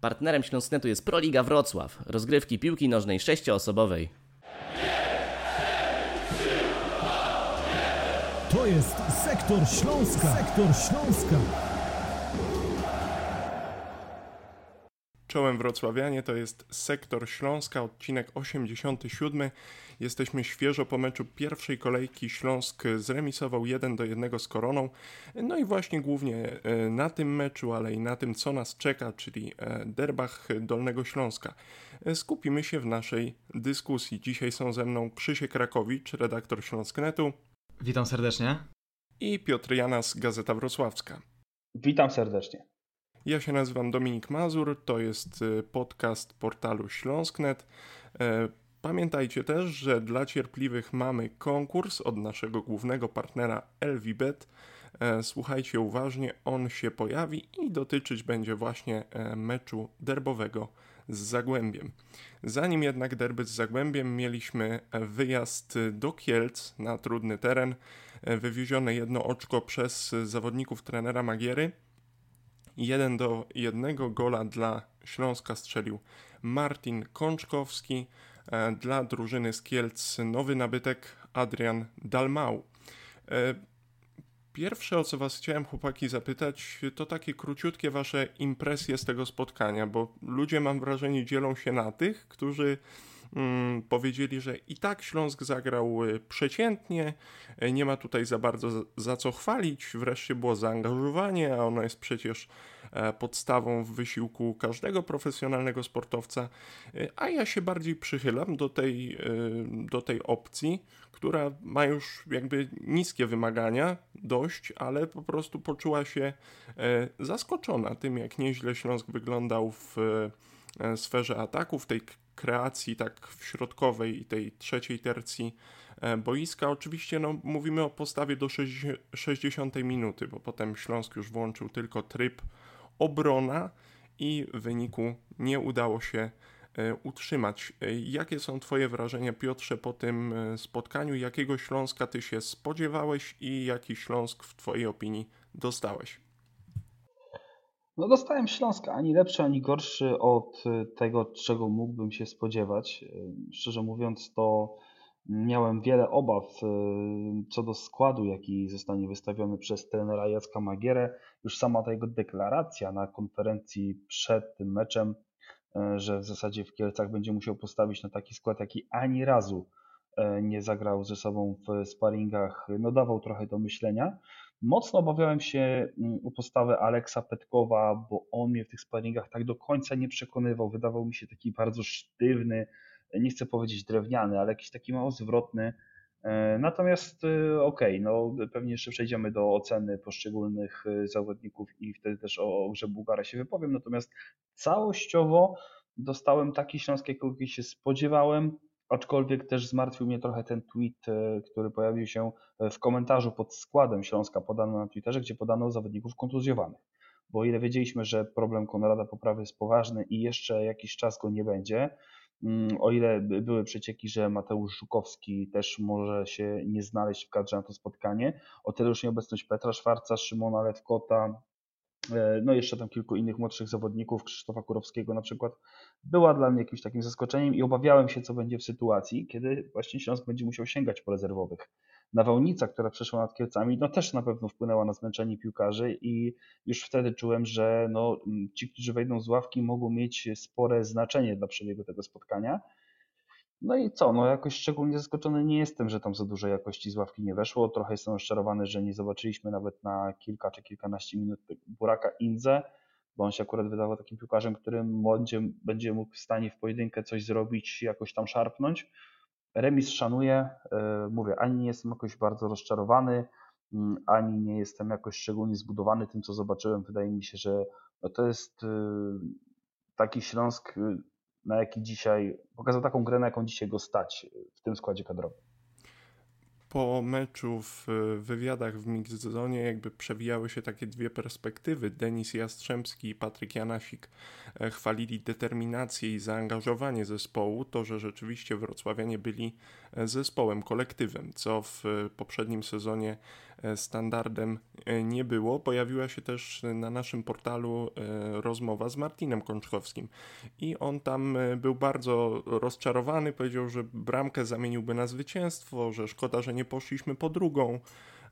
Partnerem Śląsknetu jest Proliga Wrocław, rozgrywki piłki nożnej sześcioosobowej. To jest Sektor Śląska. Sektor Śląska. Czołem Wrocławianie to jest Sektor Śląska, odcinek 87. Jesteśmy świeżo po meczu pierwszej kolejki. Śląsk zremisował 1 do 1 z Koroną. No i właśnie głównie e, na tym meczu, ale i na tym, co nas czeka, czyli e, derbach Dolnego Śląska, e, skupimy się w naszej dyskusji. Dzisiaj są ze mną Krzysiek Krakowicz, redaktor Śląsknetu. Witam serdecznie. I Piotr Janas, Gazeta Wrocławska. Witam serdecznie. Ja się nazywam Dominik Mazur, to jest podcast portalu Śląsknet. Pamiętajcie też, że dla cierpliwych mamy konkurs od naszego głównego partnera LVBet. E, słuchajcie uważnie, on się pojawi i dotyczyć będzie właśnie e, meczu derbowego z Zagłębiem. Zanim jednak derby z Zagłębiem, mieliśmy wyjazd do Kielc na trudny teren, e, wywiezione jedno oczko przez zawodników trenera Magiery. Jeden do jednego gola dla Śląska strzelił Martin Kączkowski. E, dla drużyny z Kielc nowy nabytek Adrian Dalmau. E, pierwsze, o co Was chciałem, chłopaki, zapytać, to takie króciutkie Wasze impresje z tego spotkania, bo ludzie, mam wrażenie, dzielą się na tych, którzy powiedzieli, że i tak Śląsk zagrał e, przeciętnie, nie ma tutaj za bardzo za, co chwalić, wreszcie było zaangażowanie, a ono jest przecież E, podstawą w wysiłku każdego profesjonalnego sportowca, e, a ja się bardziej przychylam do tej, e, do tej opcji, która ma już jakby niskie wymagania, dość, ale po prostu poczuła się zaskoczona tym, jak nieźle Śląsk wyglądał w sferze ataków, tej kreacji tak w środkowej i tej trzeciej tercji boiska. Oczywiście no, mówimy o postawie do 60 minuty, bo potem Śląsk już włączył tylko tryb obrona i w wyniku nie udało się e, utrzymać. E, jakie są Twoje wrażenia, Piotrze, po tym e, spotkaniu? Jakiego Śląska Ty się spodziewałeś i jaki Śląsk w Twojej opinii dostałeś? No dostałem Śląska, ani lepszy, ani gorszy od tego, czego mógłbym się spodziewać. Szczerze mówiąc, to miałem wiele obaw co do składu, jaki zostanie wystawiony przez trenera Jacka Magierę już sama ta jego deklaracja na konferencji przed tym meczem, że w zasadzie w Kielcach będzie musiał postawić na taki skład, jaki ani razu nie zagrał ze sobą w sparingach, no dawał trochę do myślenia. Mocno obawiałem się mm, o postawę Aleksa Petkowa, bo on mnie w tych sparingach tak do końca nie przekonywał. Wydawał mi się taki bardzo sztywny, nie chcę powiedzieć drewniany, ale jakiś taki mało zwrotny. E, natomiast e, okej, okay, no pewnie jeszcze przejdziemy do oceny poszczególnych e, zawodników i wtedy też o grze Bułgara się wypowiem. Natomiast całościowo dostałem taki Śląsk, jakiego się spodziewałem, aczkolwiek też zmartwił mnie trochę ten tweet, który pojawił się w komentarzu pod składem Śląska podano na Twitterze, gdzie podano zawodników kontuzjowanych. Bo o ile wiedzieliśmy, że problem Konrada Poprawy jest poważny i jeszcze jakiś czas go nie będzie, Mm, o ile były przecieki, że Mateusz Żukowski też może się nie znaleźć w kadrze na to spotkanie, o tyle już nieobecność Petra Szwarca, Szymona Lewkota, e, no jeszcze tam kilku innych młodszych zawodników, Krzysztofa Kurowskiego na przykład, była dla mnie jakimś takim zaskoczeniem i obawiałem się, co będzie w sytuacji, kiedy właśnie Śląsk będzie musiał sięgać po rezerwowych nawałnica, która przeszła nad Kielcami, no też na pewno wpłynęła na zmęczenie piłkarzy i już wtedy czułem, że no, ci, którzy wejdą z ławki mogą mieć spore znaczenie dla przebiegu tego spotkania. No i co, no jakoś szczególnie zaskoczony nie jestem, że tam za dużo jakości z ławki nie weszło. Trochę jestem rozczarowany, że nie zobaczyliśmy nawet na kilka czy kilkanaście minut Buraka Inze, bo on się akurat wydawał takim piłkarzem, którym będzie, będzie mógł w stanie w pojedynkę coś zrobić, jakoś tam szarpnąć. Remis szanuję, e, mówię, ani nie jestem jakoś bardzo rozczarowany, mm, ani nie jestem jakoś szczególnie zbudowany tym, co zobaczyłem. Wydaje mi się, że no to jest y, taki Śląsk, y, na jaki dzisiaj, pokazał taką grę, na jaką dzisiaj go stać w tym składzie kadrowym po meczu w wywiadach w Mixzonie jakby przewijały się takie dwie perspektywy. Denis Jastrzębski i Patryk Janasik e, chwalili determinację i zaangażowanie zespołu, to, że rzeczywiście wrocławianie byli zespołem, kolektywem, co w poprzednim sezonie standardem nie było. Pojawiła się też na naszym portalu rozmowa z Martinem Kączkowskim i on tam był bardzo rozczarowany, powiedział, że bramkę zamieniłby na zwycięstwo, że szkoda, że nie poszliśmy po drugą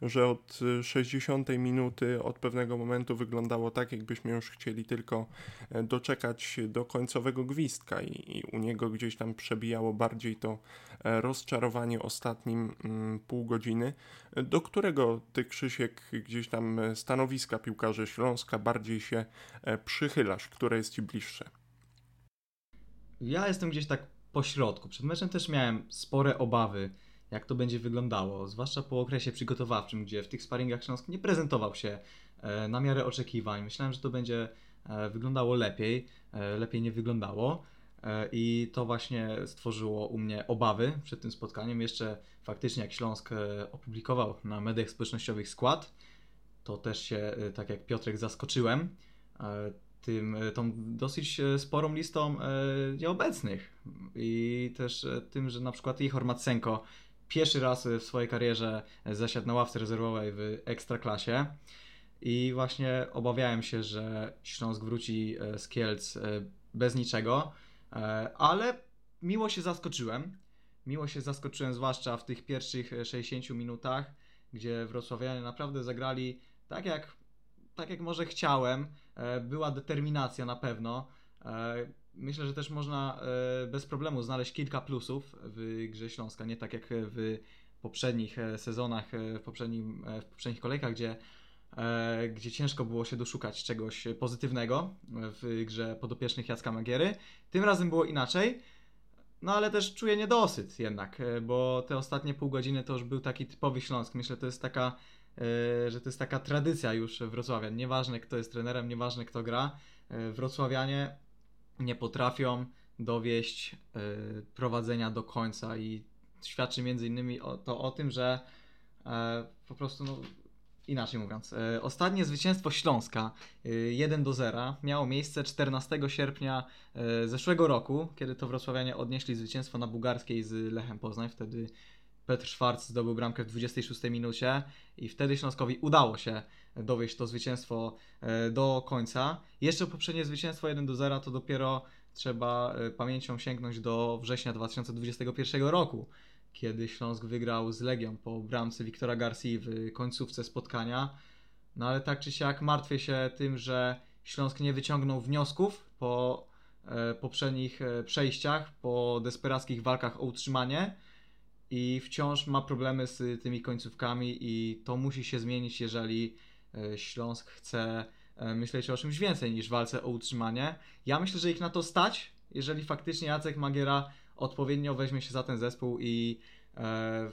że od 60 minuty od pewnego momentu wyglądało tak, jakbyśmy już chcieli tylko e, doczekać do końcowego gwizdka i, i u niego gdzieś tam przebijało bardziej to e, rozczarowanie ostatnim mm, pół godziny. Do którego ty, Krzysiek, gdzieś tam e, stanowiska piłkarzy Śląska bardziej się przychylasz? Które jest ci bliższe? Ja jestem gdzieś tak po środku. Przed meczem też miałem spore obawy jak to będzie wyglądało, zwłaszcza po okresie przygotowawczym, gdzie w tych sparingach Śląsk nie prezentował się e, na miarę oczekiwań. Myślałem, że to będzie e, wyglądało lepiej, e, lepiej nie wyglądało i to właśnie stworzyło u mnie obawy przed tym spotkaniem. Jeszcze faktycznie jak Śląsk opublikował na mediach społecznościowych skład, to też się, tak jak Piotrek, zaskoczyłem tym, tą dosyć sporą listą nieobecnych i też tym, że na przykład Ichor Matsenko pierwszy raz w swojej karierze zasiadł na ławce rezerwowej w Ekstraklasie i właśnie obawiałem się, że Śląsk wróci e, z Kielc e, bez niczego, e, ale miło się zaskoczyłem. Miło się zaskoczyłem, zwłaszcza w tych pierwszych 60 minutach, gdzie Wrocławianie naprawdę zagrali tak jak, tak jak może chciałem. Była determinacja na pewno. Myślę, że też można e, bez problemu znaleźć kilka plusów w grze Śląska, nie tak jak w poprzednich e, sezonach, e, w, poprzednim, w poprzednich kolejkach, gdzie, gdzie ciężko było się doszukać czegoś pozytywnego w grze podopiecznych Jacka Magiery. Tym razem było inaczej. No ale też czuję niedosyt jednak, bo te ostatnie pół godziny to już był taki typowy Śląsk. Myślę, to jest taka, że to jest taka tradycja już Wrocławia. Nieważne kto jest trenerem, nieważne kto gra. Wrocławianie nie potrafią dowieść y, prowadzenia do końca i świadczy między innymi o, to o tym, że e, po prostu no, inaczej mówiąc, e, ostatnie zwycięstwo Śląska 1 do 0 miało miejsce 14 sierpnia e, zeszłego roku, kiedy to Wrocławianie odnieśli zwycięstwo na bułgarskiej z Lechem Poznań. Wtedy Petr Schwarz zdobył bramkę w 26 minucie i wtedy Śląskowi udało się dowieść to zwycięstwo e, do końca. Jeszcze poprzednie zwycięstwo 1 do 0 to dopiero trzeba e, pamięcią sięgnąć do września 2021 roku, kiedy Śląsk wygrał z Legią po bramce Wiktora Garcia w końcówce spotkania. No ale tak czy siak martwię się tym, że Śląsk nie wyciągnął wniosków po e, poprzednich przejściach, po desperackich walkach o utrzymanie i wciąż ma problemy z tymi końcówkami i to musi się zmienić, jeżeli Śląsk chce e, myśleć o czymś więcej niż walce o utrzymanie. Ja myślę, że ich na to stać, jeżeli faktycznie Jacek Magiera odpowiednio weźmie się za ten zespół i e,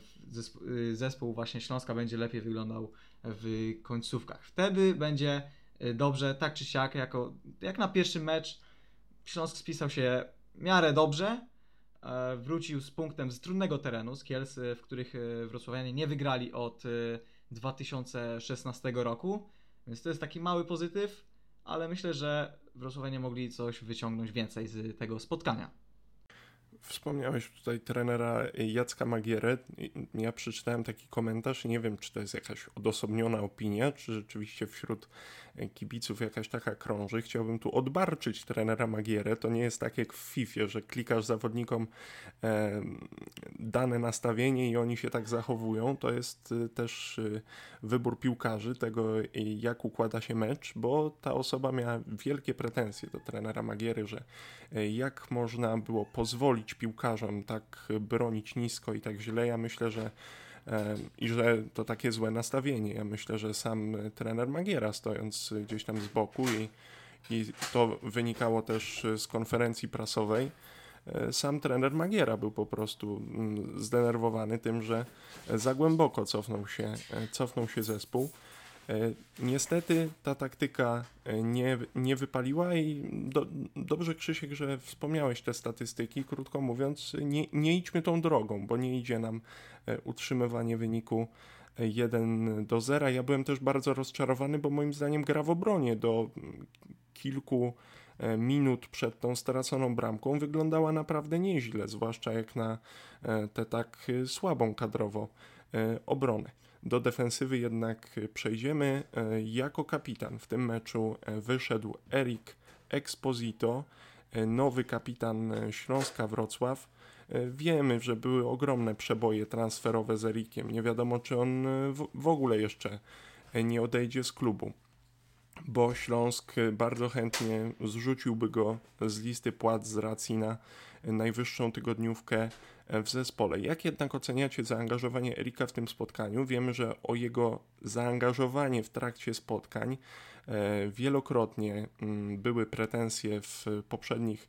zespół właśnie Śląska będzie lepiej wyglądał w końcówkach. Wtedy będzie dobrze, tak czy siak, jako, jak na pierwszy mecz Śląsk spisał się w miarę dobrze, E, wrócił z punktem z trudnego terenu, z Kielc, e, w których e, Wrocławianie nie wygrali od 2016 roku, więc to jest taki mały pozytyw, ale myślę, że Wrocławianie mogli coś wyciągnąć więcej z tego spotkania. Wspomniałeś tutaj trenera Jacka Magierę. Ja przeczytałem taki komentarz i nie wiem, czy to jest jakaś odosobniona opinia, czy rzeczywiście wśród kibiców jakaś taka krąży. Chciałbym tu odbarczyć trenera Magierę. To nie jest tak jak w FIFA, że klikasz zawodnikom e, dane nastawienie i oni się tak zachowują. To jest e, też e, wybór piłkarzy, tego jak układa się mecz, bo ta osoba miała wielkie pretensje do trenera Magiery, że jak można było pozwolić piłkarzom tak bronić nisko i tak źle. Ja myślę, że i że to takie złe nastawienie. Ja myślę, że sam trener Magiera stojąc gdzieś tam z boku i, i to wynikało też z konferencji prasowej. E, sam trener Magiera był po prostu mm, zdenerwowany tym, że za głęboko cofnął się, e, cofnął się zespół. E, niestety ta taktyka e, nie, nie wypaliła i do, dobrze Krzysiek, że wspomniałeś te statystyki. Krótko mówiąc, nie, nie idźmy tą drogą, bo nie idzie nam e, utrzymywanie wyniku 1 do 0. Ja byłem też bardzo rozczarowany, bo moim zdaniem gra w obronie do kilku minut przed tą straconą bramką wyglądała naprawdę nieźle, zwłaszcza jak na tę tak słabą kadrowo obronę. Do defensywy jednak przejdziemy. Jako kapitan w tym meczu wyszedł Erik Exposito, nowy kapitan Śląska Wrocław. Wiemy, że były ogromne przeboje transferowe z Erikiem. Nie wiadomo, czy on w ogóle jeszcze nie odejdzie z klubu, bo Śląsk bardzo chętnie zrzuciłby go z listy płac z racji na najwyższą tygodniówkę w zespole. Jak jednak oceniacie zaangażowanie Erika w tym spotkaniu? Wiemy, że o jego zaangażowanie w trakcie spotkań e, wielokrotnie mm, były pretensje w poprzednich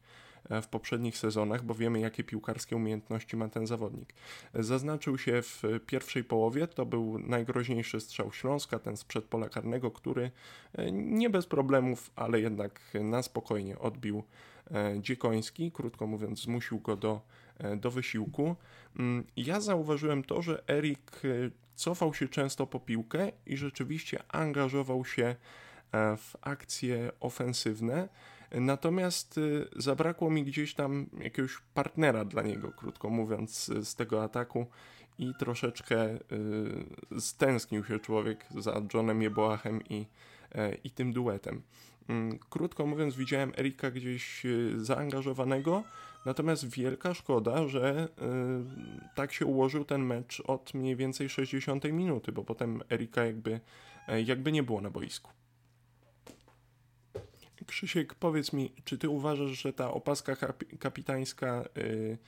E, w poprzednich sezonach, bo wiemy, jakie piłkarskie umiejętności ma ten zawodnik. Zaznaczył się w pierwszej połowie, to był najgroźniejszy strzał Śląska, ten z przedpola karnego, który e, nie bez problemów, ale jednak na spokojnie odbił e, Dziekoński, krótko mówiąc, zmusił go do, do wysiłku. Mm, ja zauważyłem to, że Erik cofał się często po piłkę i rzeczywiście angażował się w akcje ofensywne. Natomiast zabrakło mi gdzieś tam jakiegoś partnera dla niego, krótko mówiąc, z tego ataku i troszeczkę stęsknił się człowiek za Johnem Jeboachem i, e, i tym duetem. Mm, krótko mówiąc, widziałem Erika gdzieś y, zaangażowanego, natomiast wielka szkoda, że tak się ułożył ten mecz od mniej więcej 60 minuty, bo potem Erika jakby, e, jakby nie było na boisku. Krzysiek, powiedz mi, czy ty uważasz, że ta opaska kapitańska y,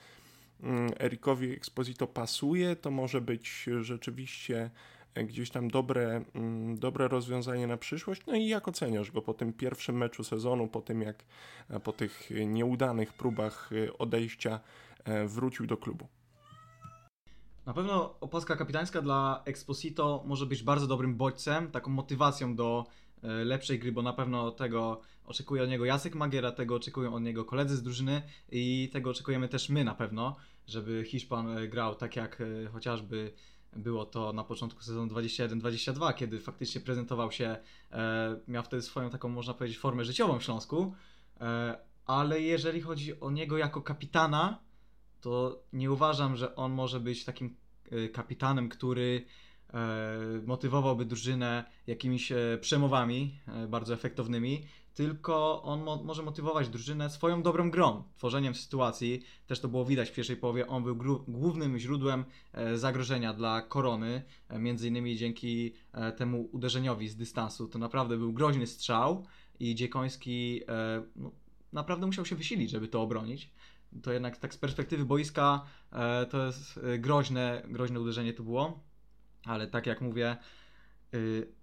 mm, Erikowi Exposito pasuje? To może być rzeczywiście gdzieś tam dobre, mm, dobre rozwiązanie na przyszłość. No i jak oceniasz go po tym pierwszym meczu sezonu, po tym jak po tych nieudanych próbach y, odejścia e, wrócił do klubu? Na pewno opaska kapitańska dla Exposito może być bardzo dobrym bodźcem, taką motywacją do E, lepszej gry, bo na pewno tego oczekuje od niego Jacek Magiera, tego oczekują od niego koledzy z drużyny i tego oczekujemy też my na pewno, żeby Hiszpan e, grał tak jak e, chociażby było to na początku sezonu 21-22, kiedy faktycznie prezentował się, miał wtedy swoją taką, można powiedzieć, formę życiową w Śląsku, ale jeżeli chodzi o niego jako kapitana, to nie uważam, że on może być takim kapitanem, który E, motywowałby drużynę jakimiś e, przemowami e, bardzo efektownymi, tylko on mo może motywować drużynę swoją dobrą grą, tworzeniem sytuacji. Też to było widać w pierwszej połowie. On był głównym źródłem zagrożenia dla korony, między innymi dzięki temu uderzeniowi z dystansu. To naprawdę był groźny strzał i Dziekoński no, naprawdę musiał się wysilić, żeby to obronić. To jednak tak z perspektywy boiska to jest groźne, groźne uderzenie to było ale tak jak mówię,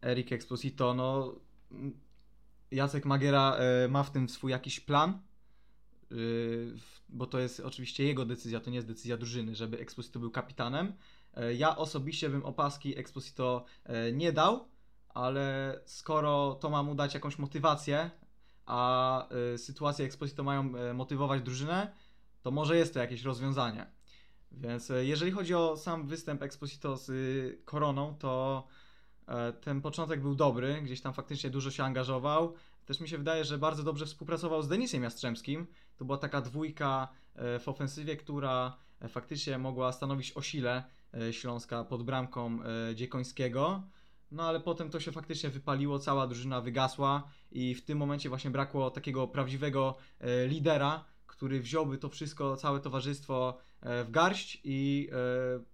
Eric Exposito, no Jacek Magiera y, ma w tym swój jakiś plan, y, bo to jest oczywiście jego decyzja, to nie jest decyzja drużyny, żeby Exposito był kapitanem. Ja osobiście bym opaski Exposito nie dał, ale skoro to ma mu dać jakąś motywację, a sytuacje Exposito mają motywować drużynę, to może jest to jakieś rozwiązanie. Więc e, jeżeli chodzi o sam występ Exposito z Koroną, to e, ten początek był dobry, gdzieś tam faktycznie dużo się angażował. Też mi się wydaje, że bardzo dobrze współpracował z Denisem Jastrzębskim. To była taka dwójka e, w ofensywie, która faktycznie mogła stanowić o sile Śląska pod bramką Dziekońskiego. No ale potem to się faktycznie wypaliło, cała drużyna wygasła i w tym momencie właśnie brakło takiego prawdziwego lidera, który wziąłby to wszystko, całe towarzystwo e, w garść i e,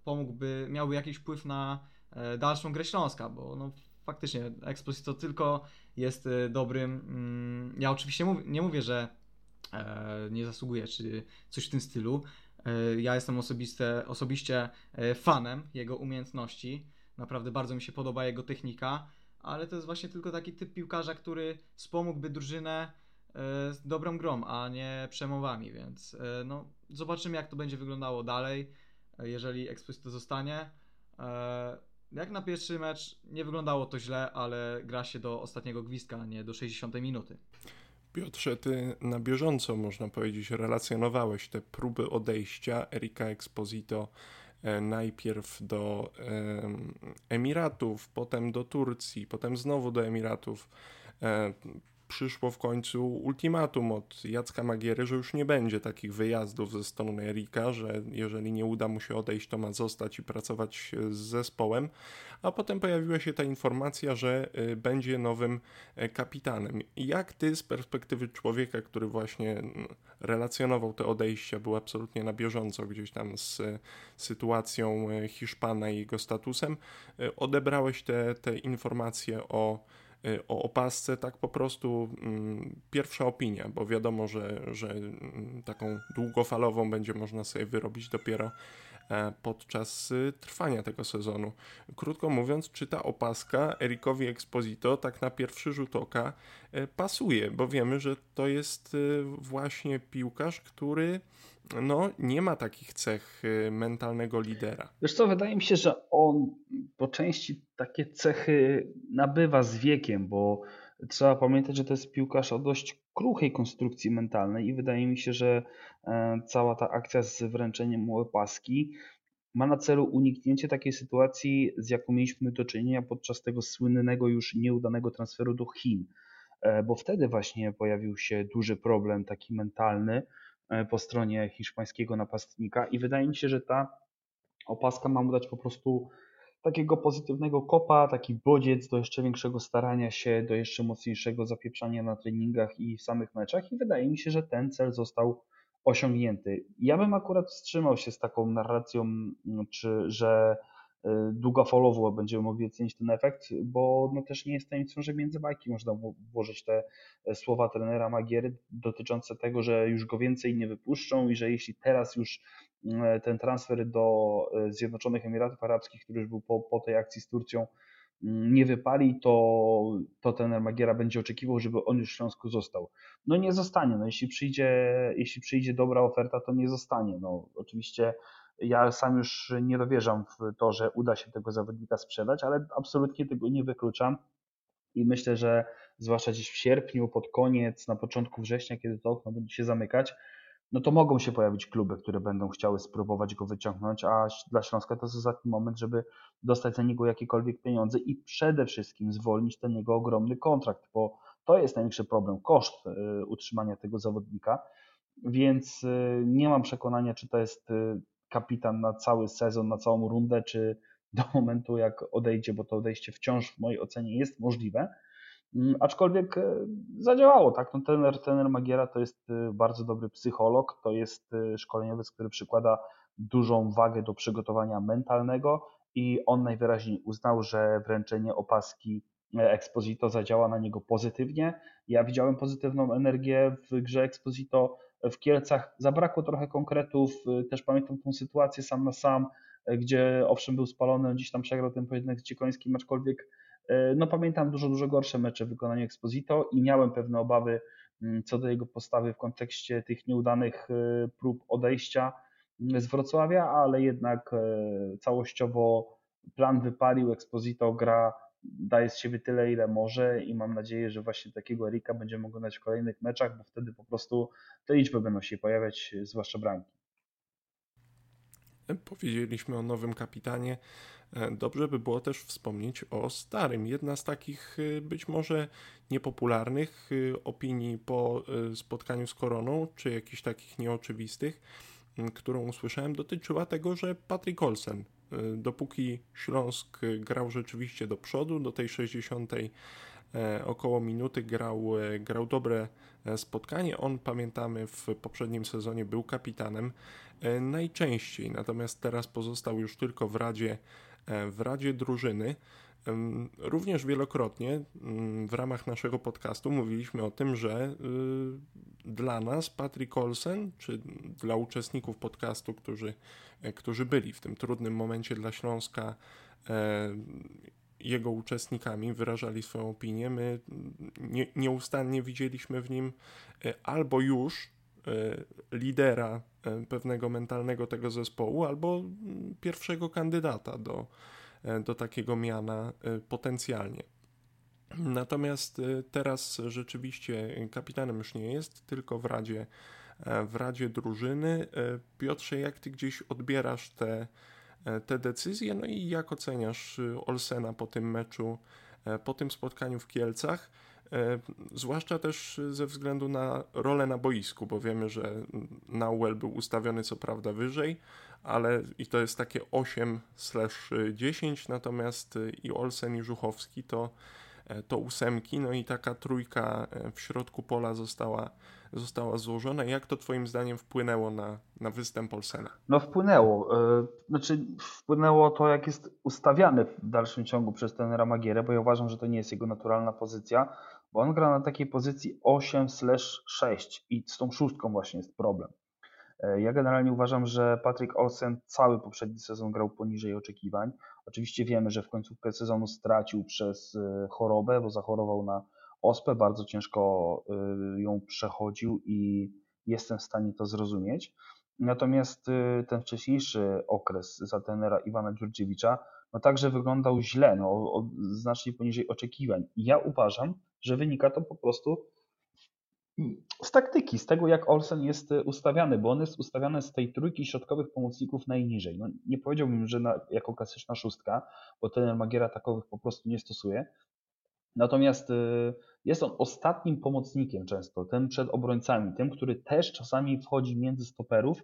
pomógłby, miałby jakiś wpływ na e, dalszą grę Śląska, bo no, faktycznie Exposito tylko jest dobrym. Mm, ja oczywiście mów, nie mówię, że nie zasługuje, czy coś w tym stylu. Ja jestem osobiste, osobiście fanem jego umiejętności. Naprawdę bardzo mi się podoba jego technika, ale to jest właśnie tylko taki typ piłkarza, który wspomógłby drużynę z dobrą grą, a nie przemowami, więc e, no, zobaczymy jak to będzie wyglądało dalej, e, jeżeli Exposito zostanie. E, jak na pierwszy mecz nie wyglądało to źle, ale gra się do ostatniego gwizdka, a nie do 60 minuty. Piotrze, ty na bieżąco, można powiedzieć, relacjonowałeś te próby odejścia Erika Exposito najpierw do Emiratów, potem do Turcji, potem znowu do Emiratów przyszło w końcu ultimatum od Jacka Magiery, że już nie będzie takich wyjazdów ze strony Erika, że jeżeli nie uda mu się odejść, to ma zostać i pracować z zespołem. A potem pojawiła się ta informacja, że y, będzie nowym e, kapitanem. Jak ty z perspektywy człowieka, który właśnie relacjonował te odejścia, był absolutnie na bieżąco gdzieś tam z sytuacją e, Hiszpana i jego statusem, e, odebrałeś te, te informacje o o opasce, tak po prostu mm, pierwsza opinia, bo wiadomo, że, że mm, taką długofalową będzie można sobie wyrobić dopiero podczas y, trwania tego sezonu. Krótko mówiąc, czy ta opaska Erikowi Exposito tak na pierwszy rzut oka e, pasuje, bo wiemy, że to jest y, właśnie piłkarz, który no, nie ma takich cech y, mentalnego lidera. Wiesz co, wydaje mi się, że on po części takie cechy nabywa z wiekiem, bo trzeba pamiętać, że to jest piłkarz o dość kruchej konstrukcji mentalnej i wydaje mi się, że e, cała ta akcja z wręczeniem mu paski ma na celu uniknięcie takiej sytuacji, z jaką mieliśmy do czynienia podczas tego słynnego już nieudanego transferu do Chin, e, bo wtedy właśnie pojawił się duży problem taki mentalny, E, po stronie hiszpańskiego napastnika i wydaje mi się, że ta opaska ma mu dać po prostu takiego pozytywnego kopa, taki bodziec do jeszcze większego starania się, do jeszcze mocniejszego zapieprzania na treningach i w samych meczach i wydaje mi się, że ten cel został osiągnięty. Ja bym akurat wstrzymał się z taką narracją, czy, że Y, długofalowo będziemy mogli ocenić ten efekt, bo no też nie jest tajemnicą, że między bajki można włożyć te e, słowa trenera Magiery dotyczące tego, że już go więcej nie wypuszczą i że jeśli teraz już ten transfer do e, Zjednoczonych Emiratów Arabskich, który już był po, po tej akcji z Turcją, mm, nie wypali, to, to trener Magiera będzie oczekiwał, żeby on już w Śląsku został. No nie zostanie, no jeśli przyjdzie, jeśli przyjdzie dobra oferta, to nie zostanie. No oczywiście ja sam już nie dowierzam w to, że uda się tego zawodnika sprzedać, ale absolutnie tego nie wykluczam. I myślę, że zwłaszcza gdzieś w sierpniu, pod koniec, na początku września, kiedy to okno będzie się zamykać, no to mogą się pojawić kluby, które będą chciały spróbować go wyciągnąć, a dla Śląska to jest ostatni moment, żeby dostać za niego jakiekolwiek pieniądze i przede wszystkim zwolnić ten jego ogromny kontrakt, bo to jest największy problem, koszt y, utrzymania tego zawodnika, więc y, nie mam przekonania, czy to jest y, kapitan na cały sezon, na całą rundę, czy do momentu jak odejdzie, bo to odejście wciąż w mojej ocenie jest możliwe. Mm, aczkolwiek e, zadziałało, tak? No, trener, trener Magiera to jest e, bardzo dobry psycholog, to jest e, szkoleniowiec, który przykłada dużą wagę do przygotowania mentalnego i on najwyraźniej uznał, że wręczenie opaski Exposito zadziała na niego pozytywnie. Ja widziałem pozytywną energię w grze Exposito w Kielcach zabrakło trochę konkretów. Też pamiętam tą sytuację sam na sam, gdzie owszem był spalony, gdzieś tam przegrał ten pojedynek z Ciekońskim, aczkolwiek no pamiętam dużo, dużo gorsze mecze w wykonaniu Exposito i miałem pewne obawy mm, co do jego postawy w kontekście tych nieudanych prób odejścia mm, z Wrocławia, ale jednak całościowo plan wypalił, Exposito gra daje z siebie tyle, ile może i mam nadzieję, że właśnie takiego Erika będziemy oglądać w kolejnych meczach, bo wtedy po prostu te liczby będą się pojawiać, zwłaszcza bramki. Powiedzieliśmy o nowym kapitanie. Dobrze by było też wspomnieć o starym. Jedna z takich y, być może niepopularnych y, opinii po spotkaniu z Koroną, czy jakichś takich nieoczywistych, którą usłyszałem, dotyczyła tego, że Patrick Olsen dopóki Śląsk grał rzeczywiście do przodu, do tej 60 e, około minuty grał, e, grał dobre e, spotkanie. On, pamiętamy, w poprzednim sezonie był kapitanem najczęściej, natomiast teraz pozostał już tylko w Radzie, w Radzie Drużyny. Również wielokrotnie w ramach naszego podcastu mówiliśmy o tym, że y, dla nas Patrick Olsen, czy dla uczestników podcastu, którzy, e, którzy byli w tym trudnym momencie dla Śląska, e, jego uczestnikami, wyrażali swoją opinię. My nie, nieustannie widzieliśmy w nim e, albo już lidera pewnego mentalnego tego zespołu, albo pierwszego kandydata do, do takiego miana potencjalnie. Natomiast teraz rzeczywiście kapitanem już nie jest, tylko w Radzie, e, w Radzie Drużyny. E, Piotrze, jak ty gdzieś odbierasz te, e, te decyzje? No i jak oceniasz y, Olsena po tym meczu, po tym spotkaniu w Kielcach? E, zwłaszcza też ze względu na rolę na boisku, bo wiemy, że Nauel był ustawiony co prawda wyżej, ale i to jest takie 8/10, natomiast i Olsen i Żuchowski to, e, to ósemki, no i taka trójka w środku pola została została złożona. Jak to Twoim zdaniem wpłynęło na, na występ Olsena? No wpłynęło. E, znaczy wpłynęło to, jak jest ustawiany w dalszym ciągu przez ten Ramagierę, bo ja uważam, że to nie jest jego naturalna pozycja, bo on gra na takiej pozycji 8/6 i z tą szóstką właśnie jest problem. Ja generalnie uważam, że Patrick Olsen cały poprzedni sezon grał poniżej oczekiwań. Oczywiście wiemy, że w końcówkę sezonu stracił przez e, chorobę, bo zachorował na ospę, bardzo ciężko y, ją przechodził i jestem w stanie to zrozumieć. Natomiast y, ten wcześniejszy okres za tenera Iwana Dziurdziewicza no także wyglądał źle, no, znacznie poniżej oczekiwań. I ja uważam, że wynika to po prostu z taktyki, z tego jak Olsen jest y, ustawiany, bo on jest ustawiany z tej trójki środkowych pomocników najniżej. No, nie powiedziałbym, że na, jako klasyczna szóstka, bo ten Magiera takowych po prostu nie stosuje. Natomiast jest on ostatnim pomocnikiem często, tym przed obrońcami, tym, który też czasami wchodzi między stoperów,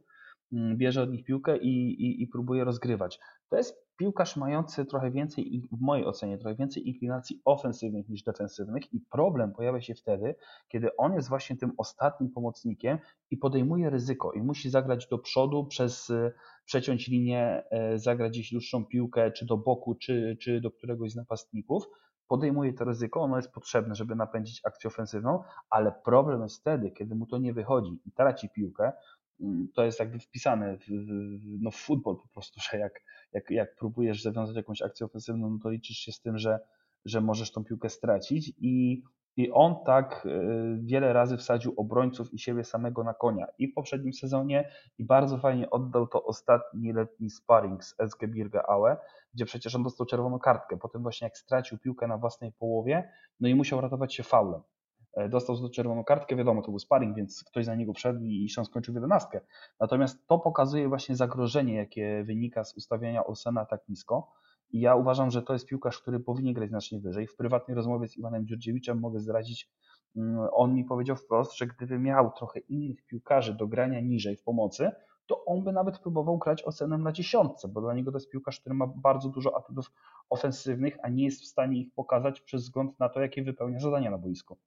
mm, bierze od nich piłkę i, i, i próbuje rozgrywać. To jest piłkarz mający trochę więcej, w mojej ocenie, trochę więcej inklinacji ofensywnych niż defensywnych i problem pojawia się wtedy, kiedy on jest właśnie tym ostatnim pomocnikiem i podejmuje ryzyko i musi zagrać do przodu przez e, przeciąć linię, e, zagrać gdzieś dłuższą piłkę, czy do boku, czy, czy do któregoś z napastników, podejmuje to ryzyko, ono jest potrzebne, żeby napędzić akcję ofensywną, ale problem jest wtedy, kiedy mu to nie wychodzi i traci piłkę, mm, to jest jakby wpisane w, no w futbol po prostu, że jak, jak, jak próbujesz zawiązać jakąś akcję ofensywną, no to liczysz się z tym, że, że możesz tą piłkę stracić i i on tak e, wiele razy wsadził obrońców i siebie samego na konia. I w poprzednim sezonie, i bardzo fajnie oddał to ostatni letni sparring z SG Birge Aue, gdzie przecież on dostał czerwoną kartkę. Potem właśnie jak stracił piłkę na własnej połowie, no i musiał ratować się faulem. E, dostał za to czerwoną kartkę, wiadomo, to był sparring, więc ktoś za niego wszedł i się skończył w jedenastkę. Natomiast to pokazuje właśnie zagrożenie, jakie wynika z ustawiania Olsena tak nisko i ja uważam, że to jest piłkarz, który powinien grać znacznie wyżej. W prywatnej rozmowie z Iwanem Dziurdziewiczem mogę zdradzić, mm, on mi powiedział wprost, że gdyby miał trochę innych piłkarzy do grania niżej w pomocy, to on by nawet próbował grać ocenem na dziesiątce, bo dla niego to jest piłkarz, który ma bardzo dużo atutów ofensywnych, a nie jest w stanie ich pokazać przez wzgląd na to, jakie wypełnia zadania na boisku.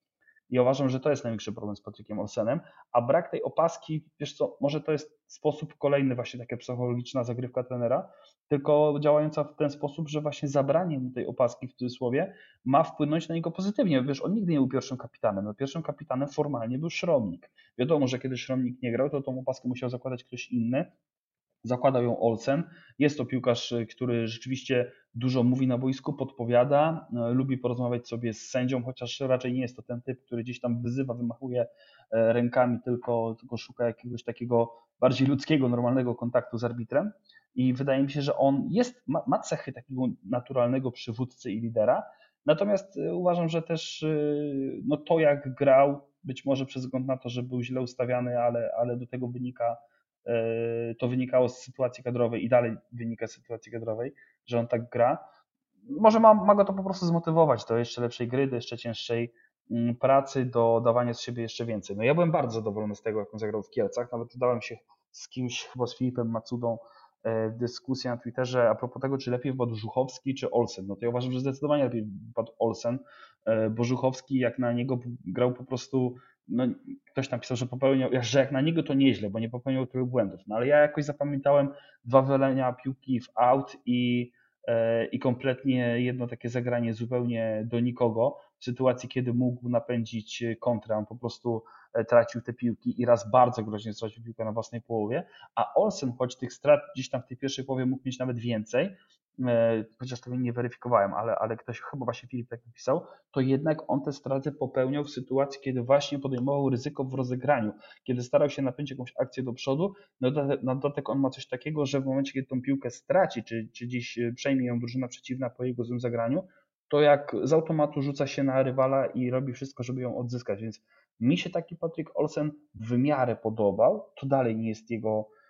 I uważam, że to jest największy problem z Patrykiem Olsenem, a brak tej opaski, wiesz co, może to jest sposób kolejny, właśnie taka psychologiczna zagrywka trenera, tylko działająca w ten sposób, że właśnie zabranie mu tej opaski w cudzysłowie ma wpłynąć na niego pozytywnie. Wiesz, on nigdy nie był pierwszym kapitanem. No, pierwszym kapitanem formalnie był Szromnik. Wiadomo, że kiedy Szromnik nie grał, to tą opaskę musiał zakładać ktoś inny, Zakładał ją Olsen. Jest to piłkarz, który rzeczywiście dużo mówi na boisku, podpowiada, e, lubi porozmawiać sobie z sędzią, chociaż raczej nie jest to ten typ, który gdzieś tam wyzywa, wymachuje e, rękami, tylko, tylko szuka jakiegoś takiego bardziej ludzkiego, normalnego kontaktu z arbitrem. I wydaje mi się, że on jest, ma, ma cechy takiego naturalnego przywódcy i lidera. Natomiast e, uważam, że też no to, jak grał, być może przez wzgląd na to, że był źle ustawiany, ale, ale do tego wynika to wynikało z sytuacji kadrowej i dalej wynika z sytuacji kadrowej, że on tak gra. Może ma, ma go to po prostu zmotywować do jeszcze lepszej gry, do jeszcze cięższej mm, pracy, do dawania z siebie jeszcze więcej. No ja byłem bardzo zadowolony z tego, jak on zagrał w Kielcach. Nawet dałem się z kimś, chyba z Filipem Macudą, e, dyskusję na Twitterze a propos tego, czy lepiej wpadł Żuchowski czy Olsen. No to ja uważam, że zdecydowanie lepiej wpadł Olsen, e, bo Żuchowski jak na niego grał po prostu no, ktoś napisał, że popełniał, że jak na niego to nieźle, bo nie popełniał tylu błędów. No ale ja jakoś zapamiętałem dwa wylenia piłki w out i, e, i kompletnie jedno takie zagranie zupełnie do nikogo w sytuacji, kiedy mógł napędzić kontrę. On po prostu e, tracił te piłki i raz bardzo groźnie stracił piłkę na własnej połowie, a Olsen, choć tych strat gdzieś tam w tej pierwszej połowie mógł mieć nawet więcej, chociaż tego nie weryfikowałem, ale, ale ktoś, chyba właśnie Filip tak napisał, to jednak on te straty popełniał w sytuacji, kiedy właśnie podejmował ryzyko w rozegraniu, kiedy starał się napędzić jakąś akcję do przodu, no na dodatek on ma coś takiego, że w momencie, kiedy tą piłkę straci, czy, czy gdzieś e, przejmie ją drużyna przeciwna po jego złym zagraniu, to jak z automatu rzuca się na rywala i robi wszystko, żeby ją odzyskać, więc mi się taki Patrick Olsen w miarę podobał, to dalej nie jest jego E,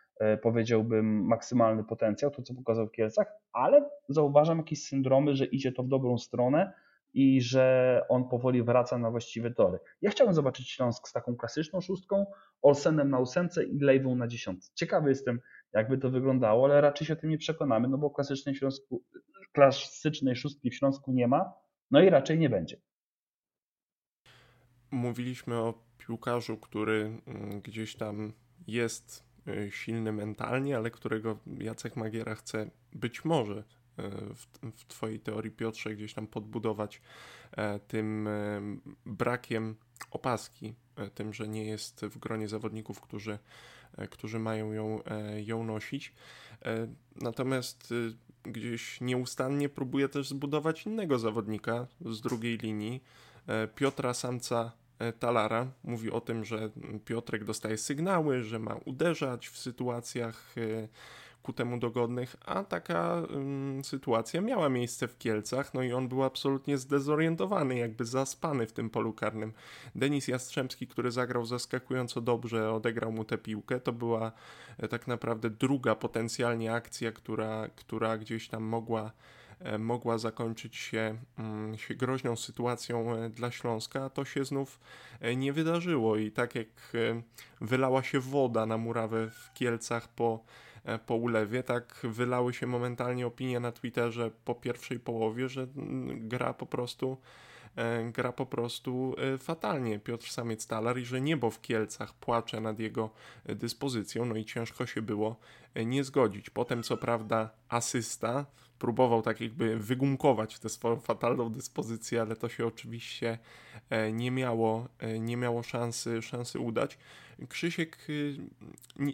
powiedziałbym, maksymalny potencjał, to co pokazał w Kielcach, ale zauważam jakieś syndromy, że idzie to w dobrą stronę i że on powoli wraca na właściwe tory. Ja chciałbym zobaczyć Śląsk z taką klasyczną szóstką, Olsenem na ósemce i Lejwą na dziesiątce. Ciekawy jestem, jakby to wyglądało, ale raczej się o tym nie przekonamy, no bo klasycznej, Śląsku, klasycznej szóstki w Śląsku nie ma, no i raczej nie będzie. Mówiliśmy o piłkarzu, który mm, gdzieś tam jest silny mentalnie, ale którego Jacek Magiera chce być może E, w, w Twojej teorii, Piotrze, gdzieś tam podbudować e, tym e, brakiem opaski, tym, że nie jest w gronie zawodników, którzy, którzy mają ją, ją nosić. Natomiast gdzieś nieustannie próbuje też zbudować innego zawodnika z drugiej linii, Piotra Samca Talara. Mówi o tym, że Piotrek dostaje sygnały, że ma uderzać w sytuacjach ku temu dogodnych, a taka ym, sytuacja miała miejsce w Kielcach, no i on był absolutnie zdezorientowany, jakby zaspany w tym polu karnym. Denis Jastrzębski, który zagrał zaskakująco dobrze, odegrał mu tę piłkę, to była e, tak naprawdę druga potencjalnie akcja, która, która gdzieś tam mogła e, mogła zakończyć się, mm, groźną sytuacją e, dla Śląska, to się znów nie wydarzyło. I tak jak wylała się woda na murawę w Kielcach po E, po ulewie, tak wylały się momentalnie opinie na Twitterze po pierwszej połowie, że mm, gra po prostu e, gra po prostu e, fatalnie. Piotr Samiec-Talar i że niebo w Kielcach płacze nad jego dyspozycją, no i ciężko się było nie zgodzić. Potem co prawda asysta próbował tak jakby wygumkować tę swoją fatalną dyspozycję, ale to się oczywiście nie miało, nie miało szansy, szansy udać. Krzysiek, y, nie,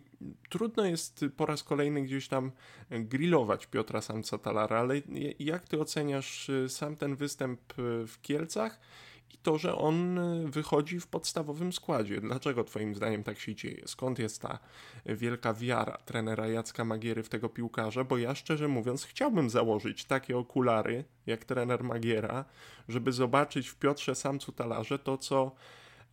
trudno jest po raz kolejny gdzieś tam grillować Piotra Samca Talara, ale jak ty oceniasz y, sam ten występ y, w Kielcach i to, że on wychodzi w podstawowym składzie? Dlaczego twoim zdaniem tak się dzieje? Skąd jest ta wielka wiara trenera Jacka Magiery w tego piłkarza? Bo ja szczerze mówiąc chciałbym założyć takie okulary jak trener Magiera, żeby zobaczyć w Piotrze Samcu Talarze to, co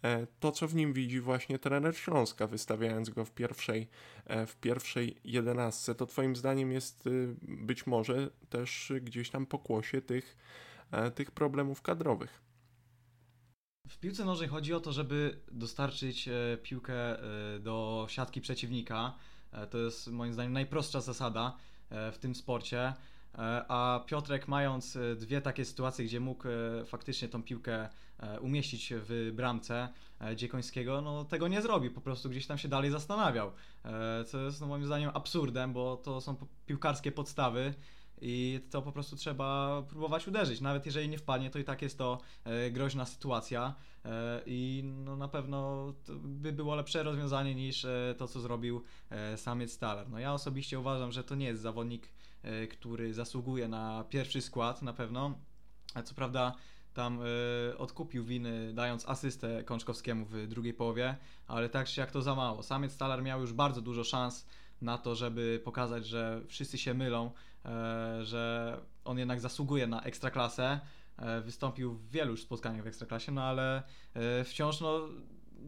E, to, co w nim widzi właśnie trener Śląska, wystawiając go w pierwszej, e, w pierwszej jedenastce, to twoim zdaniem jest być może też gdzieś tam pokłosie tych, e, tych problemów kadrowych. W piłce nożnej chodzi o to, żeby dostarczyć piłkę do siatki przeciwnika. To jest moim zdaniem najprostsza zasada w tym sporcie. A Piotrek, mając dwie takie sytuacje, gdzie mógł faktycznie tą piłkę E, umieścić w bramce e, Dziekońskiego, no tego nie zrobił, po prostu gdzieś tam się dalej zastanawiał, e, co jest no, moim zdaniem absurdem, bo to są piłkarskie podstawy i to po prostu trzeba próbować uderzyć. Nawet jeżeli nie wpadnie, to i tak jest to groźna sytuacja i no na pewno by było lepsze rozwiązanie niż to, co zrobił samiec Stalar. No ja osobiście uważam, że to nie jest zawodnik, który zasługuje na pierwszy skład na pewno. Co prawda tam y, odkupił winy, dając asystę Kączkowskiemu w drugiej połowie, ale tak czy jak to za mało. Samiec Stalar miał już bardzo dużo szans na to, żeby pokazać, że wszyscy się mylą, że on jednak zasługuje na ekstraklasę. Y, wystąpił w wielu już spotkaniach w ekstraklasie, no ale wciąż no,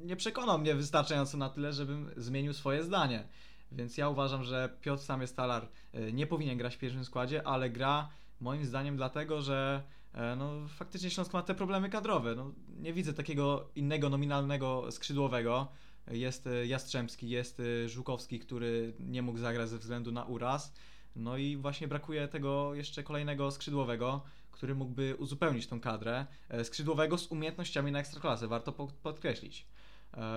nie przekonał mnie wystarczająco na tyle, żebym zmienił swoje zdanie. Więc ja uważam, że Piotr Samiec Stalar nie powinien grać w pierwszym składzie, ale gra moim zdaniem dlatego, że E, no faktycznie Śląsk ma te problemy kadrowe. No, nie widzę takiego innego nominalnego skrzydłowego. Jest e, Jastrzębski, jest e, Żukowski, który nie mógł zagrać ze względu na uraz. No i właśnie brakuje tego jeszcze kolejnego skrzydłowego, który mógłby uzupełnić tą kadrę. Skrzydłowego z umiejętnościami na ekstraklasę, warto podkreślić.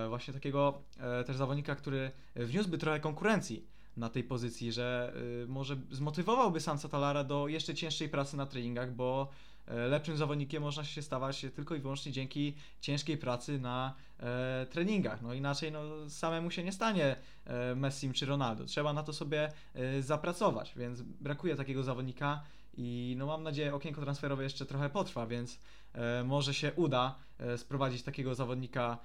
Właśnie takiego też zawodnika, który wniósłby trochę konkurencji na tej pozycji, że może zmotywowałby sam Satalara do jeszcze cięższej pracy na treningach, bo E, lepszym zawodnikiem można się stawać tylko i wyłącznie dzięki ciężkiej pracy na e, treningach. No inaczej no, samemu się nie stanie e, Messi czy Ronaldo. Trzeba na to sobie e, zapracować, więc brakuje takiego zawodnika i no mam nadzieję okienko transferowe jeszcze trochę potrwa, więc e, może się uda e, sprowadzić takiego zawodnika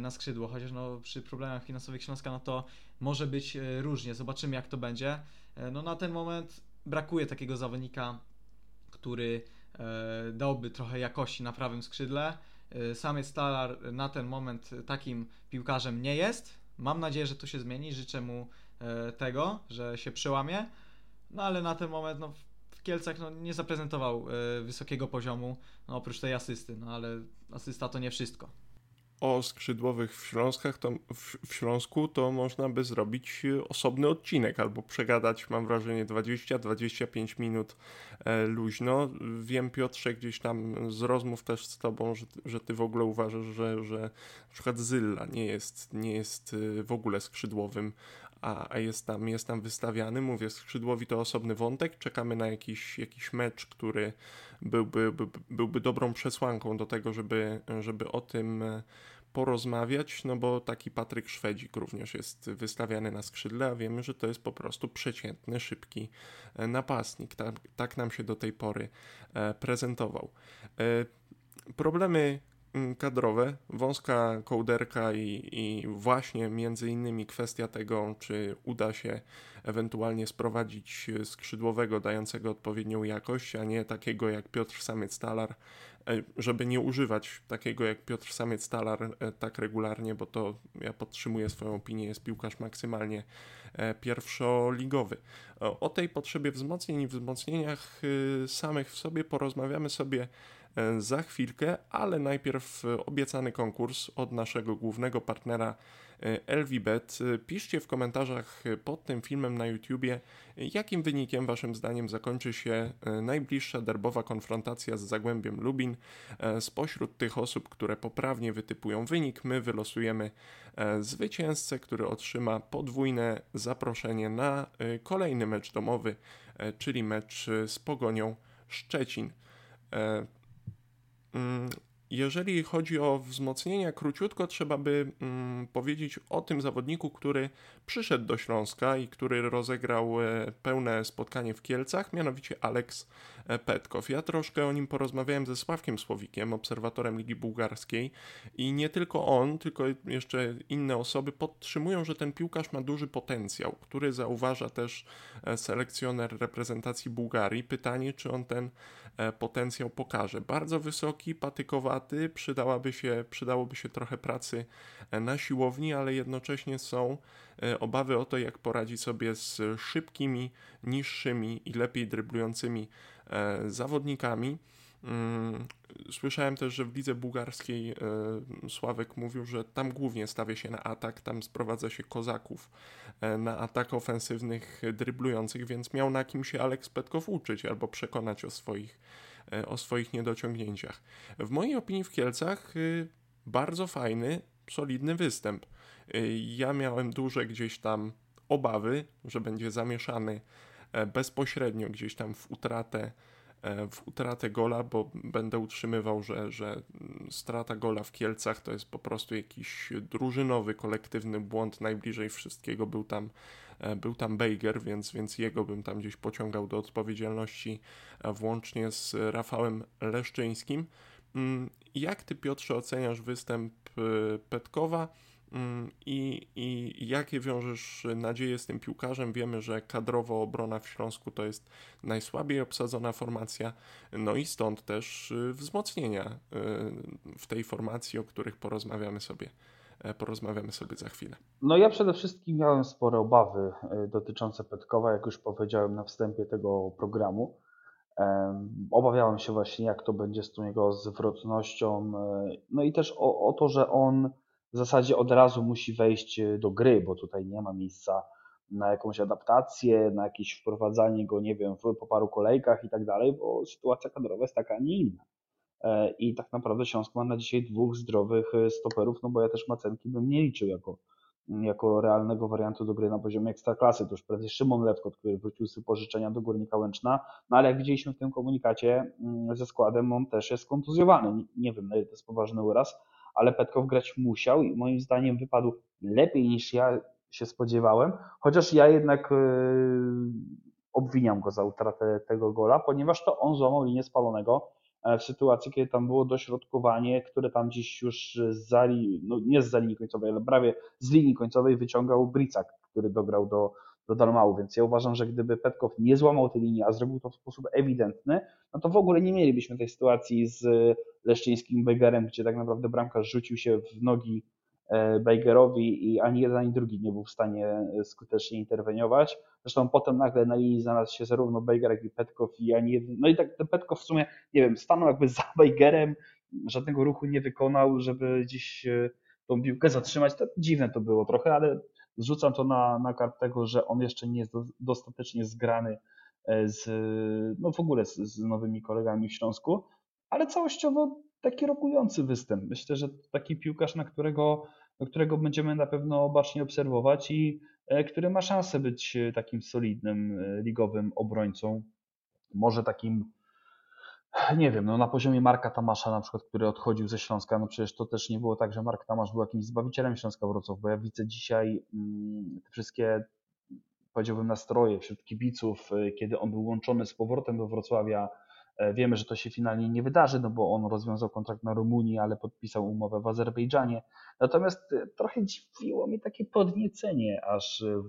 na skrzydło, chociaż no przy problemach finansowych Śląska no to może być różnie. Zobaczymy jak to będzie. no na ten moment brakuje takiego zawodnika, który E, dałby trochę jakości na prawym skrzydle. E, sam jest Stalar na ten moment takim piłkarzem nie jest. Mam nadzieję, że to się zmieni. Życzę mu e, tego, że się przełamie. No ale na ten moment no, w Kielcach no, nie zaprezentował wysokiego poziomu, no, oprócz tej asysty, no ale asysta to nie wszystko o skrzydłowych w, Śląskach, to, w, w, Śląsku, to można by zrobić e, osobny odcinek albo przegadać, mam wrażenie, 20-25 minut e, luźno. Wiem, Piotrze, gdzieś tam z rozmów też z tobą, że, że ty w ogóle uważasz, że, że na przykład Zylla nie jest, nie jest e, w ogóle skrzydłowym, a, a jest, tam, jest tam wystawiany. Mówię, skrzydłowi to osobny wątek. Czekamy na jakiś, jakiś mecz, który byłby, by, byłby dobrą przesłanką do tego, żeby, żeby o tym e, porozmawiać, no bo taki Patryk Szwedzik również jest wystawiany na skrzydle, a wiemy, że to jest po prostu przeciętny, szybki e, napastnik. Tak, tak nam się do tej pory e, prezentował. Problemy Mm, kadrowe, wąska kołderka i, i właśnie między innymi kwestia tego, czy uda się ewentualnie sprowadzić skrzydłowego dającego odpowiednią jakość, a nie takiego jak Piotr Samiec-Talar, e, żeby nie używać takiego jak Piotr Samiec-Talar e, tak regularnie, bo to ja podtrzymuję swoją opinię, jest piłkarz maksymalnie e, pierwszoligowy. O tej potrzebie wzmocnień i wzmocnieniach samych w sobie porozmawiamy sobie za chwilkę, ale najpierw e, obiecany konkurs od naszego głównego partnera e, LVBet. Piszcie w komentarzach pod tym filmem na YouTubie, jakim wynikiem waszym zdaniem zakończy się najbliższa derbowa konfrontacja z Zagłębiem Lubin. Spośród tych osób, które poprawnie wytypują wynik, my wylosujemy zwycięzcę, który otrzyma podwójne zaproszenie na kolejny mecz domowy, czyli mecz z Pogonią Szczecin. Mm, jeżeli chodzi o wzmocnienia, króciutko trzeba by mm, powiedzieć o tym zawodniku, który przyszedł do Śląska i który rozegrał e, pełne spotkanie w Kielcach, mianowicie Aleks e, Petkow. Ja troszkę o nim porozmawiałem ze Sławkiem Słowikiem, obserwatorem Ligi Bułgarskiej i nie tylko on, tylko jeszcze inne osoby podtrzymują, że ten piłkarz ma duży potencjał, który zauważa też e, selekcjoner reprezentacji Bułgarii. Pytanie, czy on ten potencjał pokaże. Bardzo wysoki, patykowaty, przydałaby się, przydałoby się trochę pracy na siłowni, ale jednocześnie są E, obawy o to, jak poradzi sobie z szybkimi, niższymi i lepiej dryblującymi e, zawodnikami. Mm, słyszałem też, że w lidze bułgarskiej e, Sławek mówił, że tam głównie stawia się na atak, tam sprowadza się kozaków na atak ofensywnych, dryblujących, więc miał na kim się Aleks Petkow uczyć albo przekonać o swoich, o swoich niedociągnięciach. W mojej opinii w Kielcach bardzo fajny, solidny występ. Ja miałem duże gdzieś tam obawy, że będzie zamieszany e, bezpośrednio gdzieś tam w utratę, e, w utratę gola, bo będę utrzymywał, że, że strata gola w Kielcach to jest po prostu jakiś drużynowy, kolektywny błąd. Najbliżej wszystkiego był tam, e, był tam Bejger, więc, więc jego bym tam gdzieś pociągał do odpowiedzialności włącznie z Rafałem Leszczyńskim. Mm, jak ty, Piotrze, oceniasz występ Petkowa? Mm, I, I jakie wiążesz nadzieje z tym piłkarzem? Wiemy, że kadrowo obrona w Śląsku to jest najsłabiej obsadzona formacja, no i stąd też y, wzmocnienia y, w tej formacji, o których porozmawiamy sobie e, porozmawiamy sobie za chwilę. No ja przede wszystkim miałem spore obawy y, dotyczące Petkowa, jak już powiedziałem na wstępie tego programu. Obawiałem się właśnie, jak to będzie z tą jego zwrotnością, no i też o, o to, że on w zasadzie od razu musi wejść e, do gry, bo tutaj nie ma miejsca na jakąś adaptację, na jakieś wprowadzanie go, nie wiem, w, po paru kolejkach i tak dalej, bo sytuacja kadrowa jest taka, a nie inna. E, I tak naprawdę Śląsk ma na dzisiaj dwóch zdrowych e, stoperów, no bo ja też Macenki bym nie liczył jako, jako realnego wariantu do gry na poziomie ekstraklasy. To już prędzej Szymon Lewko, który wrócił z pożyczenia do Górnika Łęczna, no ale jak widzieliśmy w tym komunikacie mm, ze składem, on też jest kontuzjowany. Nie wiem, to jest poważny uraz, ale Petkow grać musiał i moim zdaniem wypadł lepiej niż ja się spodziewałem, chociaż ja jednak e, obwiniam go za utratę tego gola, ponieważ to on złamał linię spalonego e, w sytuacji, kiedy tam było dośrodkowanie, które tam dziś już z zali, no nie z linii końcowej, ale prawie z linii końcowej wyciągał Bricak, który dograł do, do Dalmału, więc ja uważam, że gdyby Petkow nie złamał tej linii, a zrobił to w sposób ewidentny, no to w ogóle nie mielibyśmy tej sytuacji z Leszczyńskim Begerem, gdzie tak naprawdę bramkarz rzucił się w nogi Bejgerowi i ani jeden, ani drugi nie był w stanie skutecznie interweniować. Zresztą potem nagle na linii znalazł się zarówno Bejger, jak i Petkow i ani jeden, no i tak ten Petkow w sumie, nie wiem, stanął jakby za Bejgerem, żadnego ruchu nie wykonał, żeby gdzieś tą piłkę zatrzymać. To dziwne to było trochę, ale zrzucam to na, na kart tego, że on jeszcze nie jest do, dostatecznie zgrany e, z, no w ogóle z, z nowymi kolegami w Śląsku, ale całościowo taki rokujący występ. Myślę, że taki piłkarz, na którego, którego będziemy na pewno bacznie obserwować i e, który ma szansę być takim solidnym e, ligowym obrońcą, może takim nie wiem, no na poziomie Marka Tamasza na przykład, który odchodził ze Śląska, no przecież to też nie było tak, że Mark Tamasz był jakimś zbawicielem Śląska Wrocław, bo ja widzę dzisiaj mm, te wszystkie, powiedziałbym, nastroje wśród kibiców, y, kiedy on był łączony z powrotem do Wrocławia, e, Wiemy, że to się finalnie nie wydarzy, no bo on rozwiązał kontrakt na Rumunii, ale podpisał umowę w Azerbejdżanie. Natomiast y, trochę dziwiło mnie takie podniecenie aż y,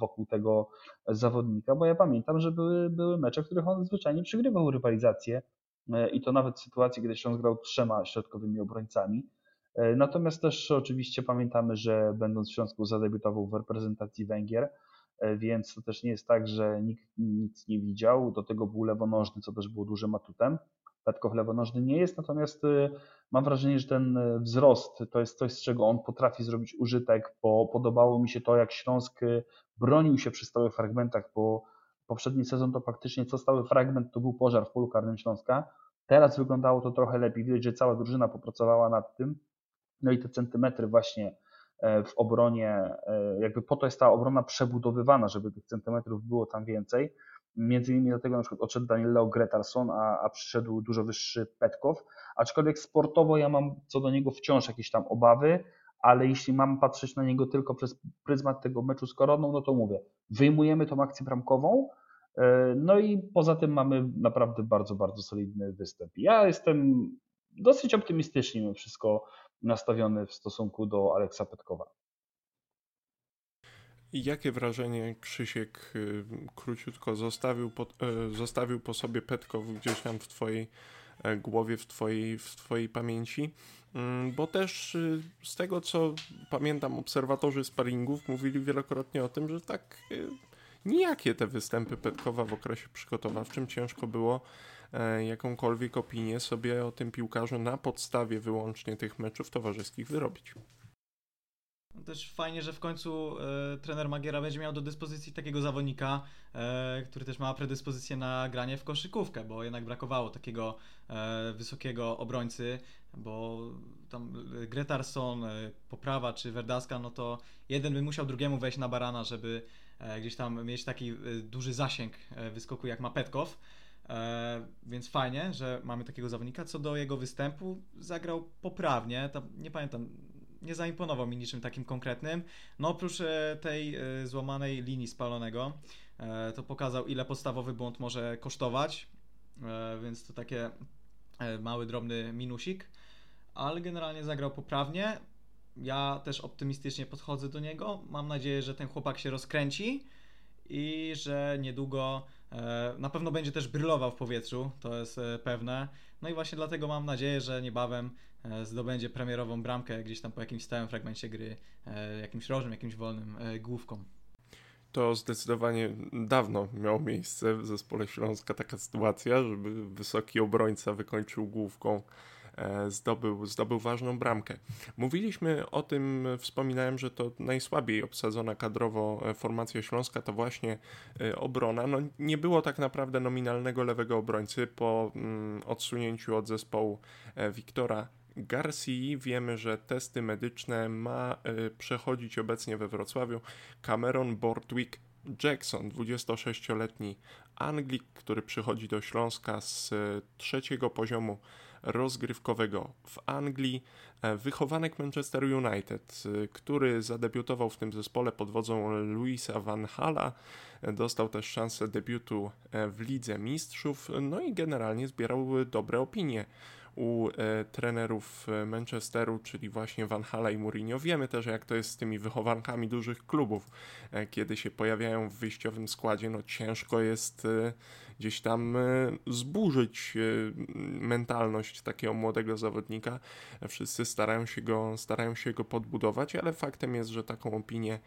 wokół tego zawodnika, bo ja pamiętam, że były, były mecze, w których on zwyczajnie przegrywał rywalizację E, i to nawet w sytuacji, kiedy Śląsk grał trzema środkowymi obrońcami. E, natomiast też oczywiście pamiętamy, że będąc w Śląsku zadebiutował w reprezentacji Węgier, e, więc to też nie jest tak, że nikt nic nie widział. Do tego był lewonożny, co też było dużym atutem. Petkow lewonożny nie jest, natomiast mam wrażenie, że ten wzrost to jest coś, z czego on potrafi zrobić użytek, bo podobało mi się to, jak Śląsk bronił się przy stałych fragmentach, bo poprzedni sezon to faktycznie co stały fragment to był pożar w polu karnym Śląska. Teraz wyglądało to trochę lepiej. Widać, że cała drużyna popracowała nad tym. No i te centymetry właśnie e, w obronie, e, jakby po to jest ta obrona przebudowywana, żeby tych centymetrów było tam więcej. Między innymi dlatego na przykład odszedł Daniel Leo Gretarson, a, a przyszedł dużo wyższy Petkow. Aczkolwiek sportowo ja mam co do niego wciąż jakieś tam obawy, ale jeśli mam patrzeć na niego tylko przez pryzmat tego meczu z Koroną, no to mówię, wyjmujemy tą akcję bramkową, e, no i poza tym mamy naprawdę bardzo, bardzo solidny występ. Ja jestem dosyć optymistycznie mimo wszystko nastawiony w stosunku do Aleksa Petkowa. Jakie wrażenie Krzysiek y, króciutko zostawił po, y, zostawił po sobie Petkow gdzieś tam w Twojej e, głowie, w Twojej, w twojej pamięci? Mm, bo też y, z tego co pamiętam, obserwatorzy sparingów mówili wielokrotnie o tym, że tak y, nijakie te występy Petkowa w okresie przygotowawczym ciężko było e, jakąkolwiek opinię sobie o tym piłkarzu na podstawie wyłącznie tych meczów towarzyskich wyrobić. Też fajnie, że w końcu e, trener Magiera będzie miał do dyspozycji takiego zawodnika, e, który też ma predyspozycję na granie w koszykówkę, bo jednak brakowało takiego e, wysokiego obrońcy, bo tam Gretarson, e, Poprawa czy Verdaska, no to jeden by musiał drugiemu wejść na barana, żeby e, gdzieś tam mieć taki e, duży zasięg wyskoku jak ma Petkow. więc fajnie, że mamy takiego zawodnika. Co do jego występu, zagrał poprawnie. Tam, nie pamiętam, nie zaimponował mi niczym takim konkretnym. No oprócz tej złamanej linii spalonego, to pokazał ile podstawowy błąd może kosztować. więc to takie mały, drobny minusik ale generalnie zagrał poprawnie. Ja też optymistycznie podchodzę do niego. Mam nadzieję, że ten chłopak się rozkręci i że niedługo e, na pewno będzie też brylował w powietrzu, to jest e, pewne. No i właśnie dlatego mam nadzieję, że niebawem e, zdobędzie premierową bramkę gdzieś tam po jakimś stałym fragmencie gry, jakimś rożnym, jakimś wolnym główką. To zdecydowanie dawno miało miejsce w zespole Śląska taka sytuacja, żeby wysoki obrońca wykończył główką E, zdobył, zdobył ważną bramkę. Mówiliśmy o tym, wspominałem, że to najsłabiej obsadzona kadrowo e, formacja śląska to właśnie e, obrona. No, nie było tak naprawdę nominalnego lewego obrońcy po mm, odsunięciu od zespołu Wiktora Garcii. Wiemy, że testy medyczne ma przechodzić obecnie we Wrocławiu Cameron Bortwick Jackson, 26-letni Anglik, który przychodzi do Śląska z trzeciego poziomu rozgrywkowego w Anglii. E, wychowanek Manchester United, e, który zadebiutował w tym zespole pod wodzą Luisa Van Hala, e, dostał też szansę debiutu w Lidze Mistrzów, no i generalnie zbierał dobre opinie u e, trenerów Manchesteru, czyli właśnie Van Hala i Mourinho. Wiemy też, jak to jest z tymi wychowankami dużych klubów, e, kiedy się pojawiają w wyjściowym składzie. No ciężko jest e, gdzieś tam zburzyć mentalność takiego młodego zawodnika. Wszyscy starają się go, starają się go podbudować, ale faktem jest, że taką opinię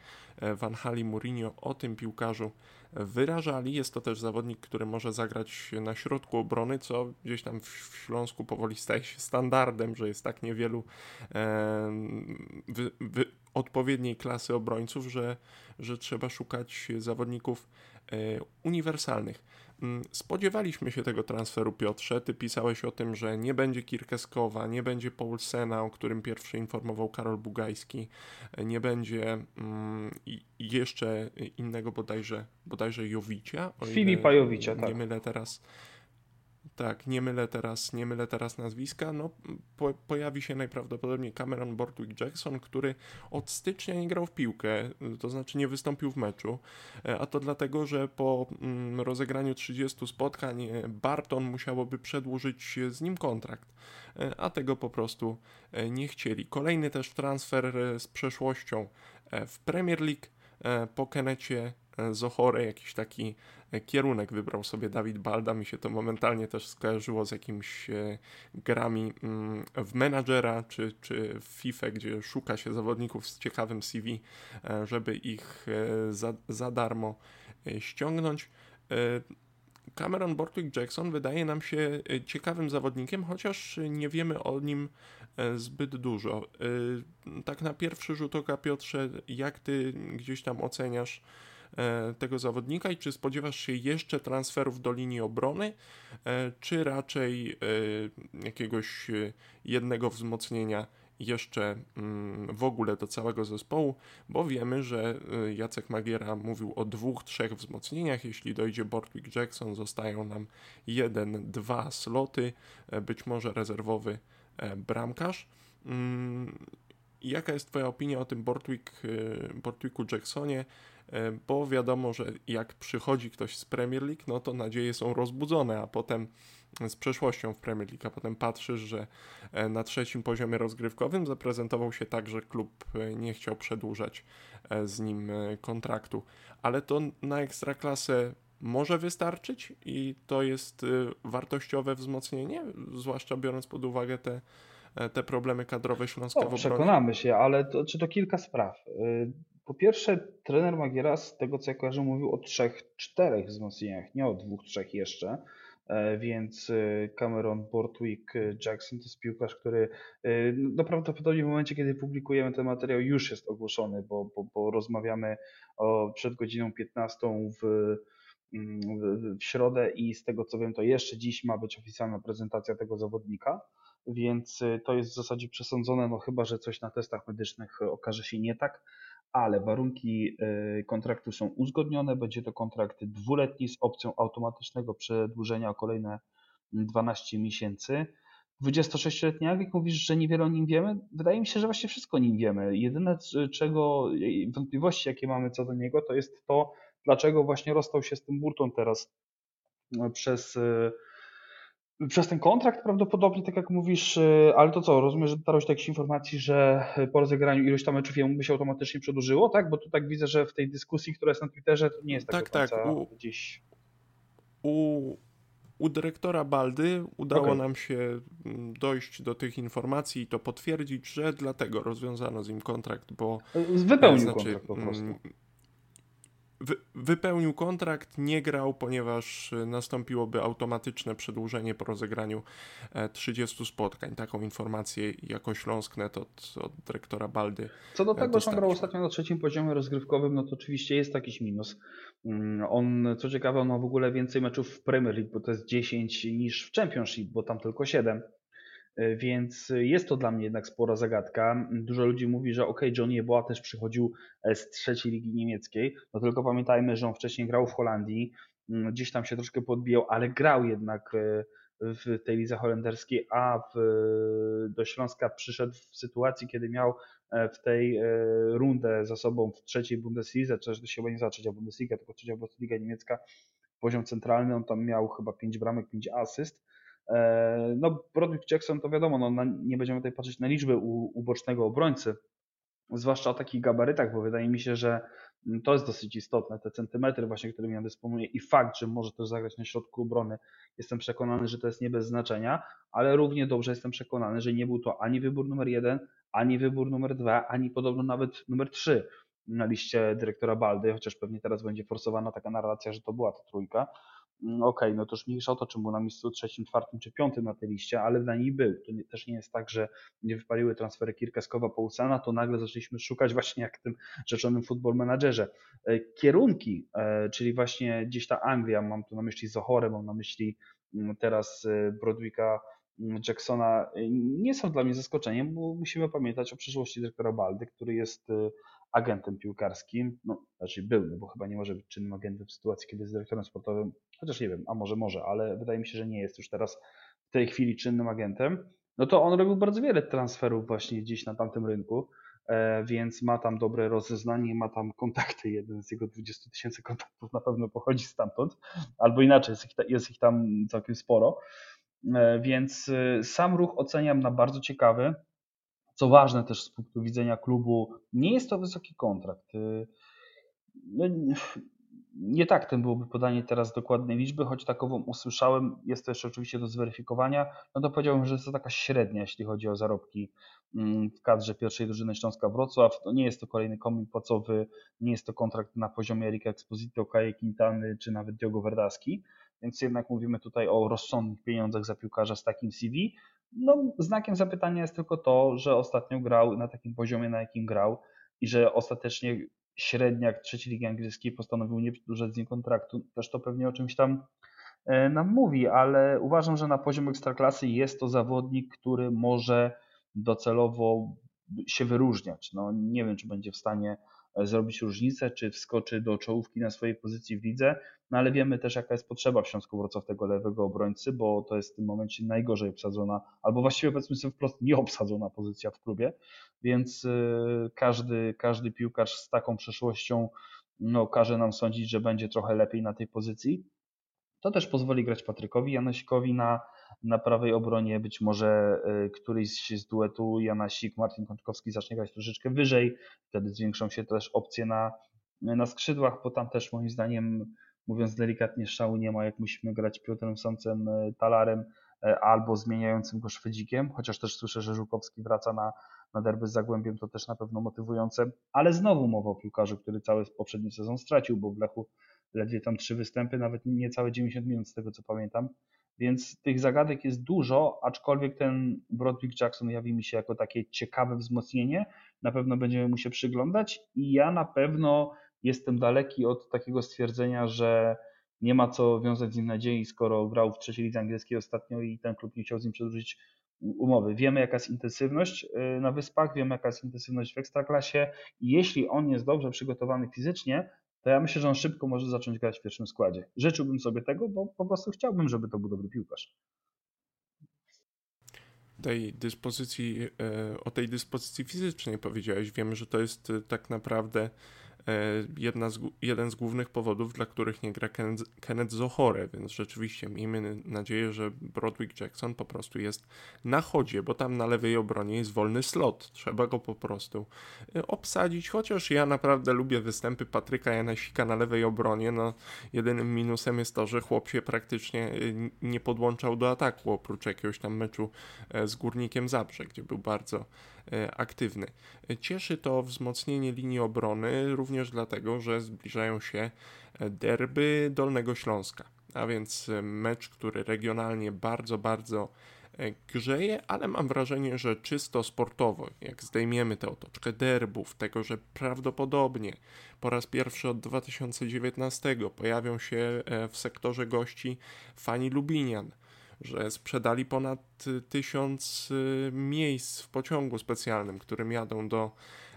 Van Hali Mourinho o tym piłkarzu wyrażali. Jest to też zawodnik, który może zagrać na środku obrony, co gdzieś tam w Śląsku powoli staje się standardem, że jest tak niewielu e, odpowiedniej klasy obrońców, że, że trzeba szukać zawodników e, uniwersalnych. Mm, spodziewaliśmy się tego transferu, Piotrze. Ty pisałeś o tym, że nie będzie Kirkeskowa, nie będzie Paulsena, o którym pierwszy informował Karol Bugajski, nie będzie mm, jeszcze innego bodajże, bodajże Jowicia. Filipa Jowicia, tak. Nie mylę teraz tak, nie mylę teraz, nie mylę teraz nazwiska. No, po, pojawi się najprawdopodobniej Cameron Bortwick Jackson, który od stycznia nie grał w piłkę, to znaczy nie wystąpił w meczu, e, a to dlatego, że po mm, rozegraniu 30 spotkań e, Barton musiałoby przedłużyć z nim kontrakt, e, a tego po prostu nie chcieli. Kolejny też transfer z przeszłością w Premier League po Kenecie Zohore, jakiś taki kierunek wybrał sobie Dawid Balda. Mi się to momentalnie też skojarzyło z jakimiś e, grami mm, w menadżera czy, czy w FIFA, gdzie szuka się zawodników z ciekawym CV, e, żeby ich e, za, za darmo ściągnąć. Cameron Bortwick Jackson wydaje nam się ciekawym zawodnikiem, chociaż nie wiemy o nim zbyt dużo. Tak na pierwszy rzut oka, Piotrze, jak ty gdzieś tam oceniasz E, tego zawodnika i czy spodziewasz się jeszcze transferów do linii obrony, e, czy raczej e, jakiegoś jednego wzmocnienia jeszcze mm, w ogóle do całego zespołu, bo wiemy, że Jacek Magiera mówił o dwóch, trzech wzmocnieniach. Jeśli dojdzie Bortwick Jackson, zostają nam jeden, dwa sloty, być może rezerwowy bramkarz. Mm, jaka jest Twoja opinia o tym Bortwick, Bortwicku Jacksonie? E, bo wiadomo, że jak przychodzi ktoś z Premier League, no to nadzieje są rozbudzone, a potem z przeszłością w Premier League, a potem patrzysz, że e, na trzecim poziomie rozgrywkowym zaprezentował się tak, że klub e, nie chciał przedłużać z nim kontraktu, ale to na ekstraklasę może wystarczyć i to jest wartościowe wzmocnienie, zwłaszcza biorąc pod uwagę te, te problemy kadrowe Śląska o, Przekonamy się, ale to, czy to kilka spraw. Po pierwsze, trener Magiera, z tego co ja kojarzę, mówił o trzech, czterech wzmocnieniach, nie o dwóch, trzech jeszcze. E, więc e, Cameron Bortwick e, Jackson to jest piłkarz, który no prawdopodobnie w momencie, kiedy publikujemy ten materiał, już jest ogłoszony, bo, bo, bo rozmawiamy o, przed godziną 15 w, w, środę i z tego co wiem, to jeszcze dziś ma być oficjalna prezentacja tego zawodnika więc to jest w zasadzie przesądzone, no chyba, że coś na testach medycznych okaże się nie tak, ale warunki e, kontraktu są uzgodnione. Będzie to kontrakt dwuletni z opcją automatycznego przedłużenia o kolejne 12 miesięcy. 26-letni Anglik mówisz, że niewiele o nim wiemy. Wydaje mi się, że właśnie wszystko o nim wiemy. Jedyne czego wątpliwości, jakie mamy co do niego, to jest to, dlaczego właśnie rozstał się z tym Burton teraz no, przez e, przez ten kontrakt prawdopodobnie, tak jak mówisz, y, ale to co, rozumiem, że dotarłeś do jakiejś informacji, że po rozegraniu ilość tam meczów jemu by się automatycznie przedłużyło, tak? Bo tu tak widzę, że w tej dyskusji, która jest na Twitterze, to nie jest tak Tak, tak. U, gdzieś... U, u dyrektora Baldy udało okay. nam się mm, dojść do tych informacji i to potwierdzić, że dlatego rozwiązano z nim kontrakt, bo... Wypełnił znaczy, kontrakt po prostu. Wy, wypełnił kontrakt, nie grał, ponieważ e, nastąpiłoby automatyczne przedłużenie po rozegraniu 30 e, spotkań. Taką informację jako Śląsknet od, od dyrektora Baldy. Co do tego, że on grał ostatnio na trzecim poziomie rozgrywkowym, no to oczywiście jest jakiś minus. Mm, on, co ciekawe, on ma w ogóle więcej meczów w Premier League, bo to jest 10 niż w Championship, bo tam tylko 7. E, więc jest to dla mnie jednak spora zagadka. Dużo ludzi mówi, że ok, Johnny Eboa też przychodził e, z trzeciej ligi niemieckiej, no tylko pamiętajmy, że on wcześniej grał w Holandii, mm, gdzieś tam się troszkę podbijał, ale grał jednak e, w tej lidze holenderskiej, a w, do Śląska przyszedł w sytuacji, kiedy miał w tej rundę za sobą w trzeciej Bundeslidze, to się chyba nie za trzecia Bundesliga, tylko trzecia Bundesliga niemiecka, poziom centralny, on tam miał chyba 5 bramek, 5 asyst, no, Broderick Jackson to wiadomo, no, nie będziemy tutaj patrzeć na liczby u, u bocznego obrońcy, zwłaszcza o takich gabarytach, bo wydaje mi się, że mm, to jest dosyć istotne, te centymetry właśnie, którymi ja dysponuję i fakt, że może też zagrać na środku obrony, jestem przekonany, że to jest nie bez znaczenia, ale równie dobrze jestem przekonany, że nie był to ani wybór numer jeden, ani wybór numer dwa, ani podobno nawet numer trzy na liście dyrektora Baldy, chociaż pewnie teraz będzie forsowana taka narracja, że to była ta trójka. Mm, okay, no to już mniejsza o to, czy był na miejscu trzecim, czwartym czy piątym na tej liście, ale na niej był. To nie, też nie jest tak, że nie wypaliły transfery Kirkaskowa po Usana, to nagle zaczęliśmy szukać właśnie jak w tym rzeczonym football managerze. E, kierunki, e, czyli właśnie gdzieś ta Anglia, mam tu na myśli Zohore, mam na myśli mm, teraz e, Brodwicka, mm, Jacksona, nie są dla mnie zaskoczeniem, bo musimy pamiętać o przyszłości dyrektora Baldy, który jest agentem piłkarskim, no raczej był, no bo chyba nie może być czynnym agentem w sytuacji, kiedy jest dyrektorem sportowym, chociaż nie wiem, a może może, ale wydaje mi się, że nie jest już teraz w tej chwili czynnym agentem, no to on robił bardzo wiele transferów właśnie gdzieś na tamtym rynku, e, więc ma tam dobre rozeznanie, ma tam kontakty, jeden z jego 20 tysięcy kontaktów na pewno pochodzi stamtąd, albo inaczej, jest ich, jest ich tam całkiem sporo, e, więc e, sam ruch oceniam na bardzo ciekawy, co ważne też z punktu widzenia klubu, nie jest to wysoki kontrakt. Y, no, nie tak ten byłoby podanie teraz dokładnej liczby, choć takową usłyszałem, jest to jeszcze oczywiście do zweryfikowania, no to powiedziałbym, że jest to taka średnia, jeśli chodzi o zarobki mm, w kadrze pierwszej drużyny Śląska Wrocław. To nie jest to kolejny komin płacowy, nie jest to kontrakt na poziomie Erika Exposito, Kaje Quintany czy nawet Diogo Verdaski, więc jednak mówimy tutaj o rozsądnych pieniądzach za piłkarza z takim CV, no, znakiem zapytania jest tylko to, że ostatnio grał na takim poziomie, na jakim grał i że ostatecznie średniak trzeciej ligi angielskiej postanowił nie przedłużać z nim kontraktu. Też to pewnie o czymś tam e, nam mówi, ale uważam, że na poziom ekstraklasy jest to zawodnik, który może docelowo się wyróżniać. No, nie wiem, czy będzie w stanie zrobić różnicę, czy wskoczy do czołówki na swojej pozycji w lidze, no ale wiemy też jaka jest potrzeba w Śląsku Wrocław tego lewego obrońcy, bo to jest w tym momencie najgorzej obsadzona, albo właściwie powiedzmy sobie wprost nieobsadzona pozycja w klubie, więc y, każdy, każdy piłkarz z taką przeszłością no, każe nam sądzić, że będzie trochę lepiej na tej pozycji. To też pozwoli grać Patrykowi Janosikowi na na prawej obronie być może y, któryś z duetu Janasik, Martin Kączkowski zacznie grać troszeczkę wyżej, wtedy zwiększą się też opcje na, na skrzydłach, bo tam też moim zdaniem, mówiąc delikatnie, szału nie ma, jak musimy grać Piotrem Sącem, y, Talarem y, albo zmieniającym go Szwedzikiem, chociaż też słyszę, że Żukowski wraca na, na derby z Zagłębiem, to też na pewno motywujące, ale znowu mowa o piłkarzu, który cały poprzedni sezon stracił, bo w Lechu ledwie tam trzy występy, nawet niecałe 90 minut z tego co pamiętam, więc tych zagadek jest dużo, aczkolwiek ten Broderick Jackson jawi mi się jako takie ciekawe wzmocnienie. Na pewno będziemy mu się przyglądać i ja na pewno jestem daleki od takiego stwierdzenia, że nie ma co wiązać z nim nadziei, skoro grał w trzeciej lidze angielskiej ostatnio i ten klub nie chciał z nim przedłużyć umowy. Wiemy jaka jest intensywność y, na wyspach, wiemy jaka jest intensywność w ekstraklasie i jeśli on jest dobrze przygotowany fizycznie, to ja myślę, że on szybko może zacząć grać w pierwszym składzie. Życzyłbym sobie tego, bo po prostu chciałbym, żeby to był dobry piłkarz. Tej dyspozycji, e, o tej dyspozycji fizycznej powiedziałeś. Wiemy, że to jest e, tak naprawdę jedna z, jeden z głównych powodów, dla których nie gra Kenneth, Kenneth Zohore, więc rzeczywiście miejmy nadzieję, że Brodwick Jackson po prostu jest na chodzie, bo tam na lewej obronie jest wolny slot. Trzeba go po prostu e, obsadzić, chociaż ja naprawdę lubię występy Patryka Janasika na lewej obronie. No, jedynym minusem jest to, że chłop się praktycznie e, nie podłączał do ataku, oprócz jakiegoś tam meczu z Górnikiem Zabrze, gdzie był bardzo E, aktywny. Cieszy to wzmocnienie linii obrony również dlatego, że zbliżają się e, derby Dolnego Śląska, a więc e, mecz, który regionalnie bardzo, bardzo grzeje, ale mam wrażenie, że czysto sportowo, jak zdejmiemy tę otoczkę derbów, tego, że prawdopodobnie po raz pierwszy od 2019 pojawią się w sektorze gości fani Lubinian, że sprzedali ponad tysiąc y, miejsc w pociągu specjalnym, którym jadą do,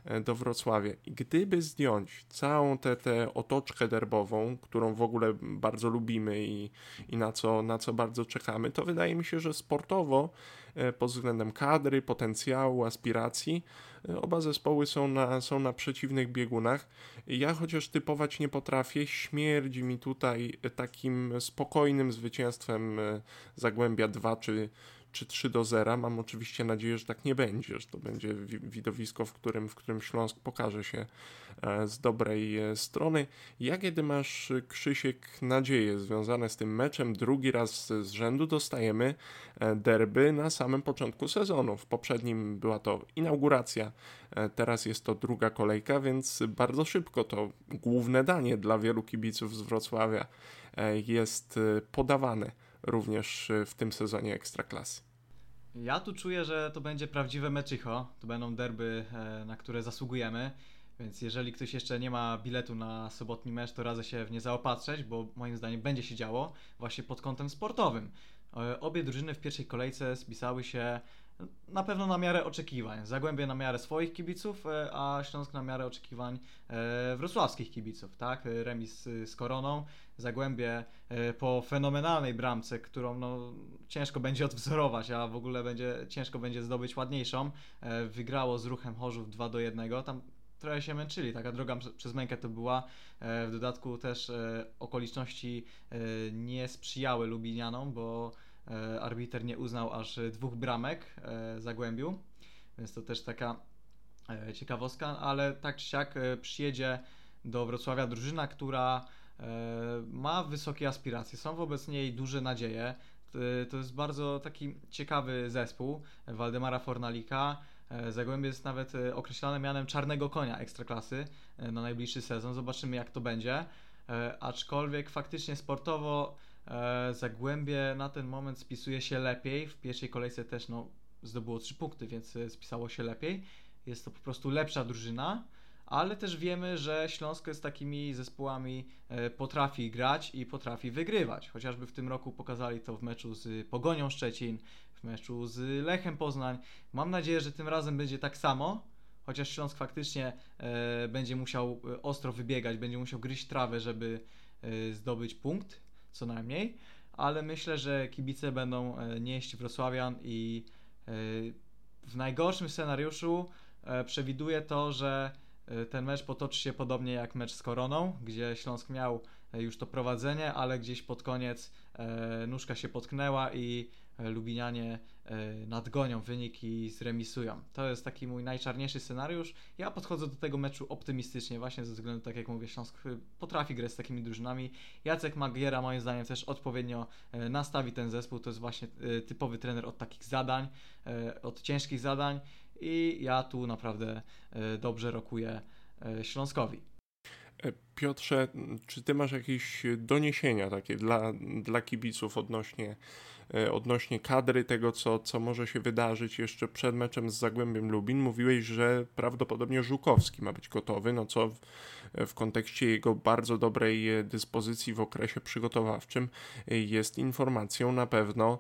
e, do Wrocławia. I gdyby zdjąć całą tę, tę otoczkę derbową, którą w ogóle bardzo lubimy i, i na, co, na co bardzo czekamy, to wydaje mi się, że sportowo E, pod względem kadry, potencjału, aspiracji. E, oba zespoły są na, są na przeciwnych biegunach. Ja chociaż typować nie potrafię, śmierdzi mi tutaj takim spokojnym zwycięstwem e, Zagłębia 2 czy, czy 3 do 0. Mam oczywiście nadzieję, że tak nie będzie, że to będzie widowisko, w którym, w którym Śląsk pokaże się e, z dobrej e, strony. Jak kiedy masz, Krzysiek, nadzieje związane z tym meczem? Drugi raz z rzędu dostajemy derby na samym początku sezonu. W poprzednim była to inauguracja, teraz jest to druga kolejka, więc bardzo szybko to główne danie dla wielu kibiców z Wrocławia jest podawane również w tym sezonie Ekstraklasy. Ja tu czuję, że to będzie prawdziwe meczycho. To będą derby, e, na które zasługujemy. Więc jeżeli ktoś jeszcze nie ma biletu na sobotni mecz, to radzę się w nie zaopatrzeć, bo moim zdaniem będzie się działo właśnie pod kątem sportowym. E, obie drużyny w pierwszej kolejce spisały się na pewno na miarę oczekiwań. Zagłębie na miarę swoich kibiców, e, a Śląsk na miarę oczekiwań e, wrocławskich kibiców, tak? Remis z Koroną, Zagłębie e, po fenomenalnej bramce, którą no, ciężko będzie odwzorować, a w ogóle będzie ciężko będzie zdobyć ładniejszą. Wygrało z ruchem Chorzów 2 do 1. Tam trochę się męczyli, taka droga przez mękę to była. W dodatku też okoliczności nie sprzyjały Lubinianom, bo arbiter nie uznał aż dwóch bramek e, Zagłębiu, więc to też taka e, ciekawostka, ale tak czy siak przyjedzie do Wrocławia drużyna, która ma wysokie aspiracje, są wobec niej duże nadzieje. To jest bardzo taki ciekawy zespół Waldemara Fornalika. Zagłębie jest nawet określane mianem czarnego konia ekstraklasy na najbliższy sezon. Zobaczymy jak to będzie. Aczkolwiek faktycznie sportowo E, Zagłębie na ten moment spisuje się lepiej. W pierwszej kolejce też no, zdobyło 3 punkty, więc e, spisało się lepiej. Jest to po prostu lepsza drużyna, ale też wiemy, że Śląsko z takimi zespołami e, potrafi grać i potrafi wygrywać. Chociażby w tym roku pokazali to w meczu z Pogonią Szczecin, w meczu z Lechem Poznań. Mam nadzieję, że tym razem będzie tak samo, chociaż Śląsk faktycznie będzie musiał ostro wybiegać, będzie musiał gryźć trawę, żeby zdobyć punkt co najmniej, ale myślę, że kibice będą e, nieść Wrocławian i e, w najgorszym scenariuszu e, przewiduję to, że ten mecz potoczy się podobnie jak mecz z Koroną, gdzie Śląsk miał już to prowadzenie, ale gdzieś pod koniec nóżka się potknęła i Lubinianie e, nadgonią wynik i zremisują. To jest taki mój najczarniejszy scenariusz. Ja podchodzę do tego meczu optymistycznie, właśnie ze względu, tak jak mówię, Śląsk potrafi grać z takimi drużynami. Jacek Magiera moim zdaniem też odpowiednio e, nastawi ten zespół. To jest właśnie e, typowy trener od takich zadań, od ciężkich zadań i ja tu naprawdę dobrze rokuję Śląskowi. Piotrze, czy ty masz jakieś doniesienia takie dla, dla kibiców odnośnie E, odnośnie kadry tego, co, co może się wydarzyć jeszcze przed meczem z Zagłębiem Lubin. Mówiłeś, że prawdopodobnie Żukowski ma być gotowy, no co w, w kontekście jego bardzo dobrej e, dyspozycji w okresie przygotowawczym e, jest informacją na pewno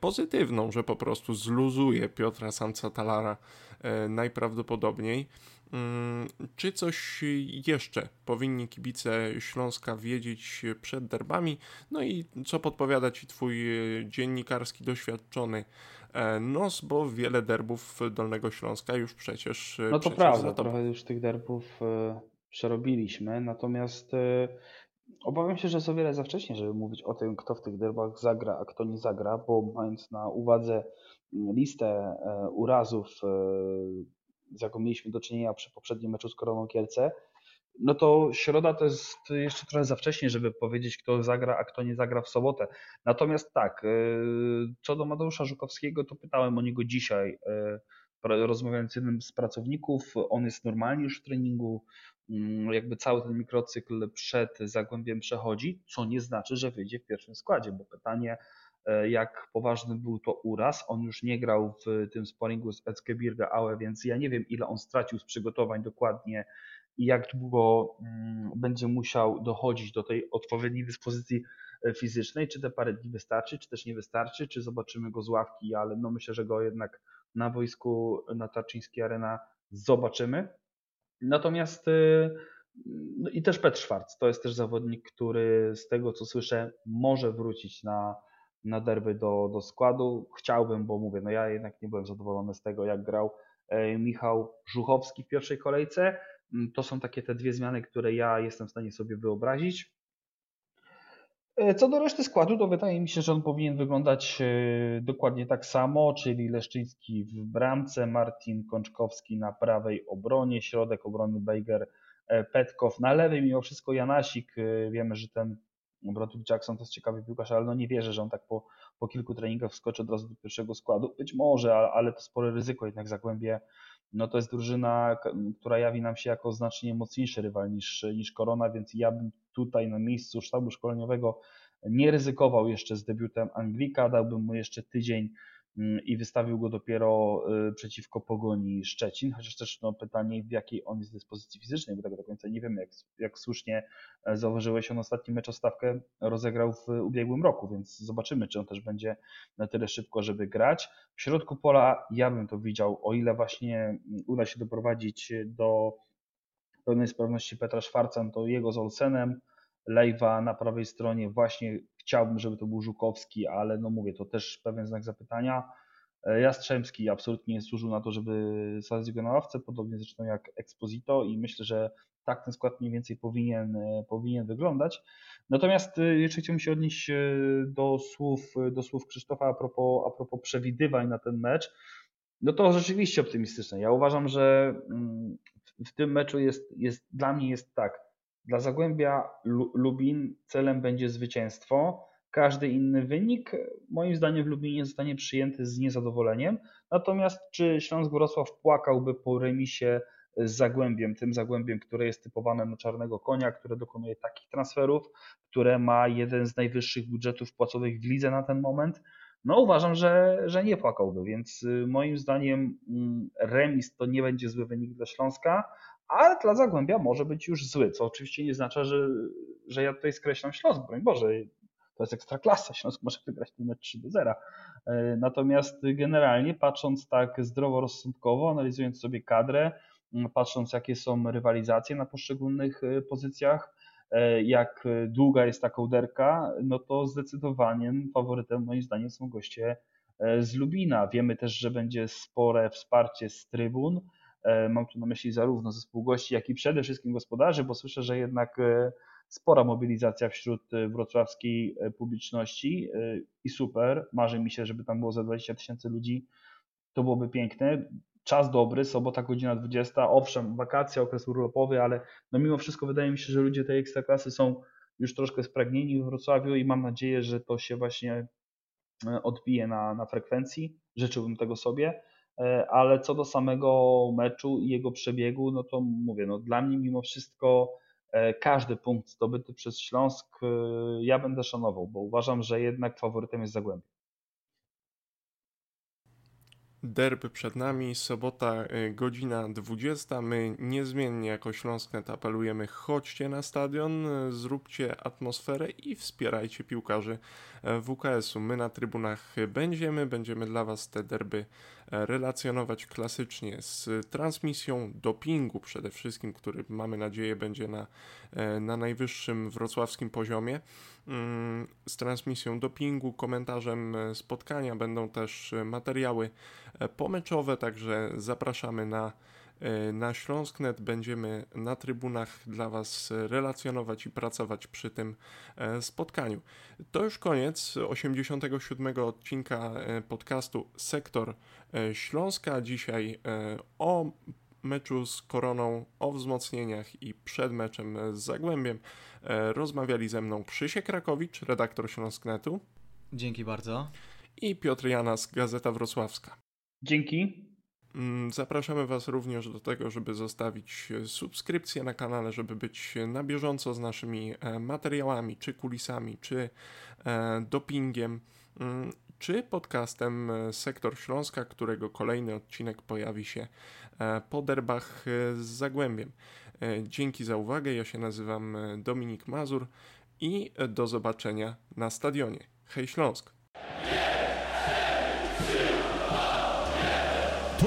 pozytywną, że po prostu zluzuje Piotra Samca-Talara najprawdopodobniej. Mm, czy coś jeszcze powinni kibice Śląska wiedzieć przed derbami? No i co podpowiada Ci Twój dziennikarski doświadczony e, nos, bo wiele derbów Dolnego Śląska już przecież. E, no to przecież prawda, trochę już tych derbów e, przerobiliśmy, natomiast obawiam się, że jest o wiele za wcześnie, żeby mówić o tym, kto w tych derbach zagra, a kto nie zagra, bo mając na uwadze listę urazów z jaką mieliśmy do czynienia przy poprzednim meczu z Koroną Kielce, no to środa to jest jeszcze trochę za wcześnie, żeby powiedzieć, kto zagra, a kto nie zagra w sobotę. Natomiast tak, y, co do Mateusza Żukowskiego, to pytałem o niego dzisiaj, y, rozmawiając z jednym z pracowników. On jest normalnie już w treningu, mm, jakby cały ten mikrocykl przed Zagłębiem przechodzi, co nie znaczy, że wyjdzie w pierwszym składzie, bo pytanie, jak poważny był to uraz. On już nie grał w tym sparingu z Etzgebirge Aue, więc ja nie wiem, ile on stracił z przygotowań dokładnie i jak długo mm, będzie musiał dochodzić do tej odpowiedniej dyspozycji e, fizycznej, czy te parę dni wystarczy, czy też nie wystarczy, czy zobaczymy go z ławki, ale no myślę, że go jednak na wojsku na Tarczyńskiej Arena zobaczymy. Natomiast e, no i też Petr Schwarz, to jest też zawodnik, który z tego co słyszę może wrócić na, na derby do, do składu. Chciałbym, bo mówię, no ja jednak nie byłem zadowolony z tego jak grał e, Michał Żuchowski w pierwszej kolejce. Mm, to są takie te dwie zmiany, które ja jestem w stanie sobie wyobrazić. E, co do reszty składu, to wydaje mi się, że on powinien wyglądać e, dokładnie tak samo, czyli Leszczyński w bramce, Martin Kączkowski na prawej obronie, środek obrony Bejger, Petkow, na lewej mimo wszystko Janasik, wiemy, że ten Broduk Jackson to jest ciekawy piłkarz, ale no nie wierzę, że on tak po, po kilku treningach wskoczy od razu do pierwszego składu, być może, ale, ale to spore ryzyko jednak Zagłębie no to jest drużyna, która jawi nam się jako znacznie mocniejszy rywal niż, niż Korona, więc ja bym tutaj na miejscu sztabu szkoleniowego nie ryzykował jeszcze z debiutem Anglika, dałbym mu jeszcze tydzień i wystawił go dopiero y, przeciwko Pogoni Szczecin, chociaż też no, pytanie w jakiej on jest dyspozycji fizycznej, bo tego do końca nie wiemy, jak, jak słusznie e, zauważyłeś, on ostatni mecz o stawkę rozegrał w ubiegłym roku, więc zobaczymy, czy on też będzie na tyle szybko, żeby grać. W środku pola ja bym to widział, o ile właśnie mm, uda się doprowadzić do pełnej sprawności Petra Szwarca, to jego z Olsenem, Lejwa na prawej stronie właśnie chciałbym, żeby to był Żukowski, ale no mówię, to też pewien znak zapytania. E, Jastrzębski absolutnie nie służył na to, żeby sadzić go na ławce, podobnie zresztą jak Exposito i myślę, że tak ten skład mniej więcej powinien, e, powinien wyglądać. Natomiast e, jeszcze chciałbym się odnieść do słów, do słów Krzysztofa a propos, a propos przewidywań na ten mecz. No to rzeczywiście optymistyczne. Ja uważam, że mm, w tym meczu jest, jest dla mnie jest tak. Dla Zagłębia Lubin celem będzie zwycięstwo. Każdy inny wynik, moim zdaniem, w Lubinie zostanie przyjęty z niezadowoleniem. Natomiast czy Śląsk Wrocław płakałby po remisie z Zagłębiem, tym Zagłębiem, które jest typowane na czarnego konia, które dokonuje takich transferów, które ma jeden z najwyższych budżetów płacowych w lidze na ten moment? No uważam, że, że nie płakałby, więc y, moim zdaniem mm, remis to nie będzie zły wynik dla Śląska, ale dla Zagłębia może być już zły, co oczywiście nie znaczy, że, że ja tutaj skreślam Śląsk, broń Boże, to jest ekstra klasa, Śląsk może wygrać ten mecz 3 do 0. E, natomiast generalnie patrząc tak zdroworozsądkowo, analizując sobie kadrę, patrząc jakie są rywalizacje na poszczególnych e, pozycjach, e, jak długa jest ta kołderka, no to zdecydowanie faworytem moim zdaniem są goście z Lubina. Wiemy też, że będzie spore wsparcie z trybun, mam tu na myśli zarówno zespół gości, jak i przede wszystkim gospodarzy, bo słyszę, że jednak e, spora mobilizacja wśród e, wrocławskiej publiczności i super. Marzy mi się, żeby tam było za 20 tysięcy ludzi. To byłoby piękne. Czas dobry, sobota godzina 20. Owszem, wakacje, okres urlopowy, ale no mimo wszystko wydaje mi się, że ludzie tej ekstraklasy są już troszkę spragnieni w Wrocławiu i mam nadzieję, że to się właśnie odbije na, na frekwencji. Życzyłbym tego sobie. E, ale co do samego meczu i jego przebiegu, no to mówię, no dla mnie mimo wszystko e, każdy punkt zdobyty przez Śląsk e, ja będę szanował, bo uważam, że jednak faworytem jest Zagłębie. Derby przed nami, sobota godzina 20. My niezmiennie jako Śląsknet apelujemy, chodźcie na stadion, zróbcie atmosferę i wspierajcie piłkarzy WKS-u. My na trybunach będziemy, będziemy dla Was te derby relacjonować klasycznie z transmisją dopingu przede wszystkim, który mamy nadzieję będzie na, na najwyższym wrocławskim poziomie. Mm, z transmisją dopingu, komentarzem spotkania będą też materiały pomeczowe, także zapraszamy na, e, na Śląsknet. Będziemy na trybunach dla Was relacjonować i pracować przy tym e, spotkaniu. To już koniec 87 odcinka e, podcastu Sektor Śląska. Dzisiaj o meczu z Koroną, o wzmocnieniach i przed meczem z Zagłębiem rozmawiali ze mną Krzysiek Krakowicz, redaktor Śląsknetu. Dzięki bardzo. I Piotr Janas, Gazeta Wrocławska. Dzięki. Mm, zapraszamy Was również do tego, żeby zostawić subskrypcję na kanale, żeby być na bieżąco z naszymi e, materiałami, czy kulisami, czy e, dopingiem, mm, czy podcastem e, Sektor Śląska, którego kolejny odcinek pojawi się po derbach z Zagłębiem. Dzięki za uwagę. Ja się nazywam Dominik Mazur i do zobaczenia na stadionie. Hej Śląsk!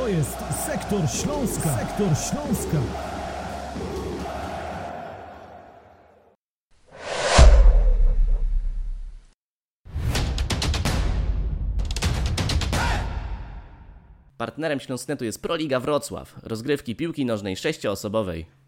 Jest Sektor Śląska. Sektor Śląska. Partnerem Śląsknetu jest Proliga Wrocław, rozgrywki piłki nożnej sześcioosobowej.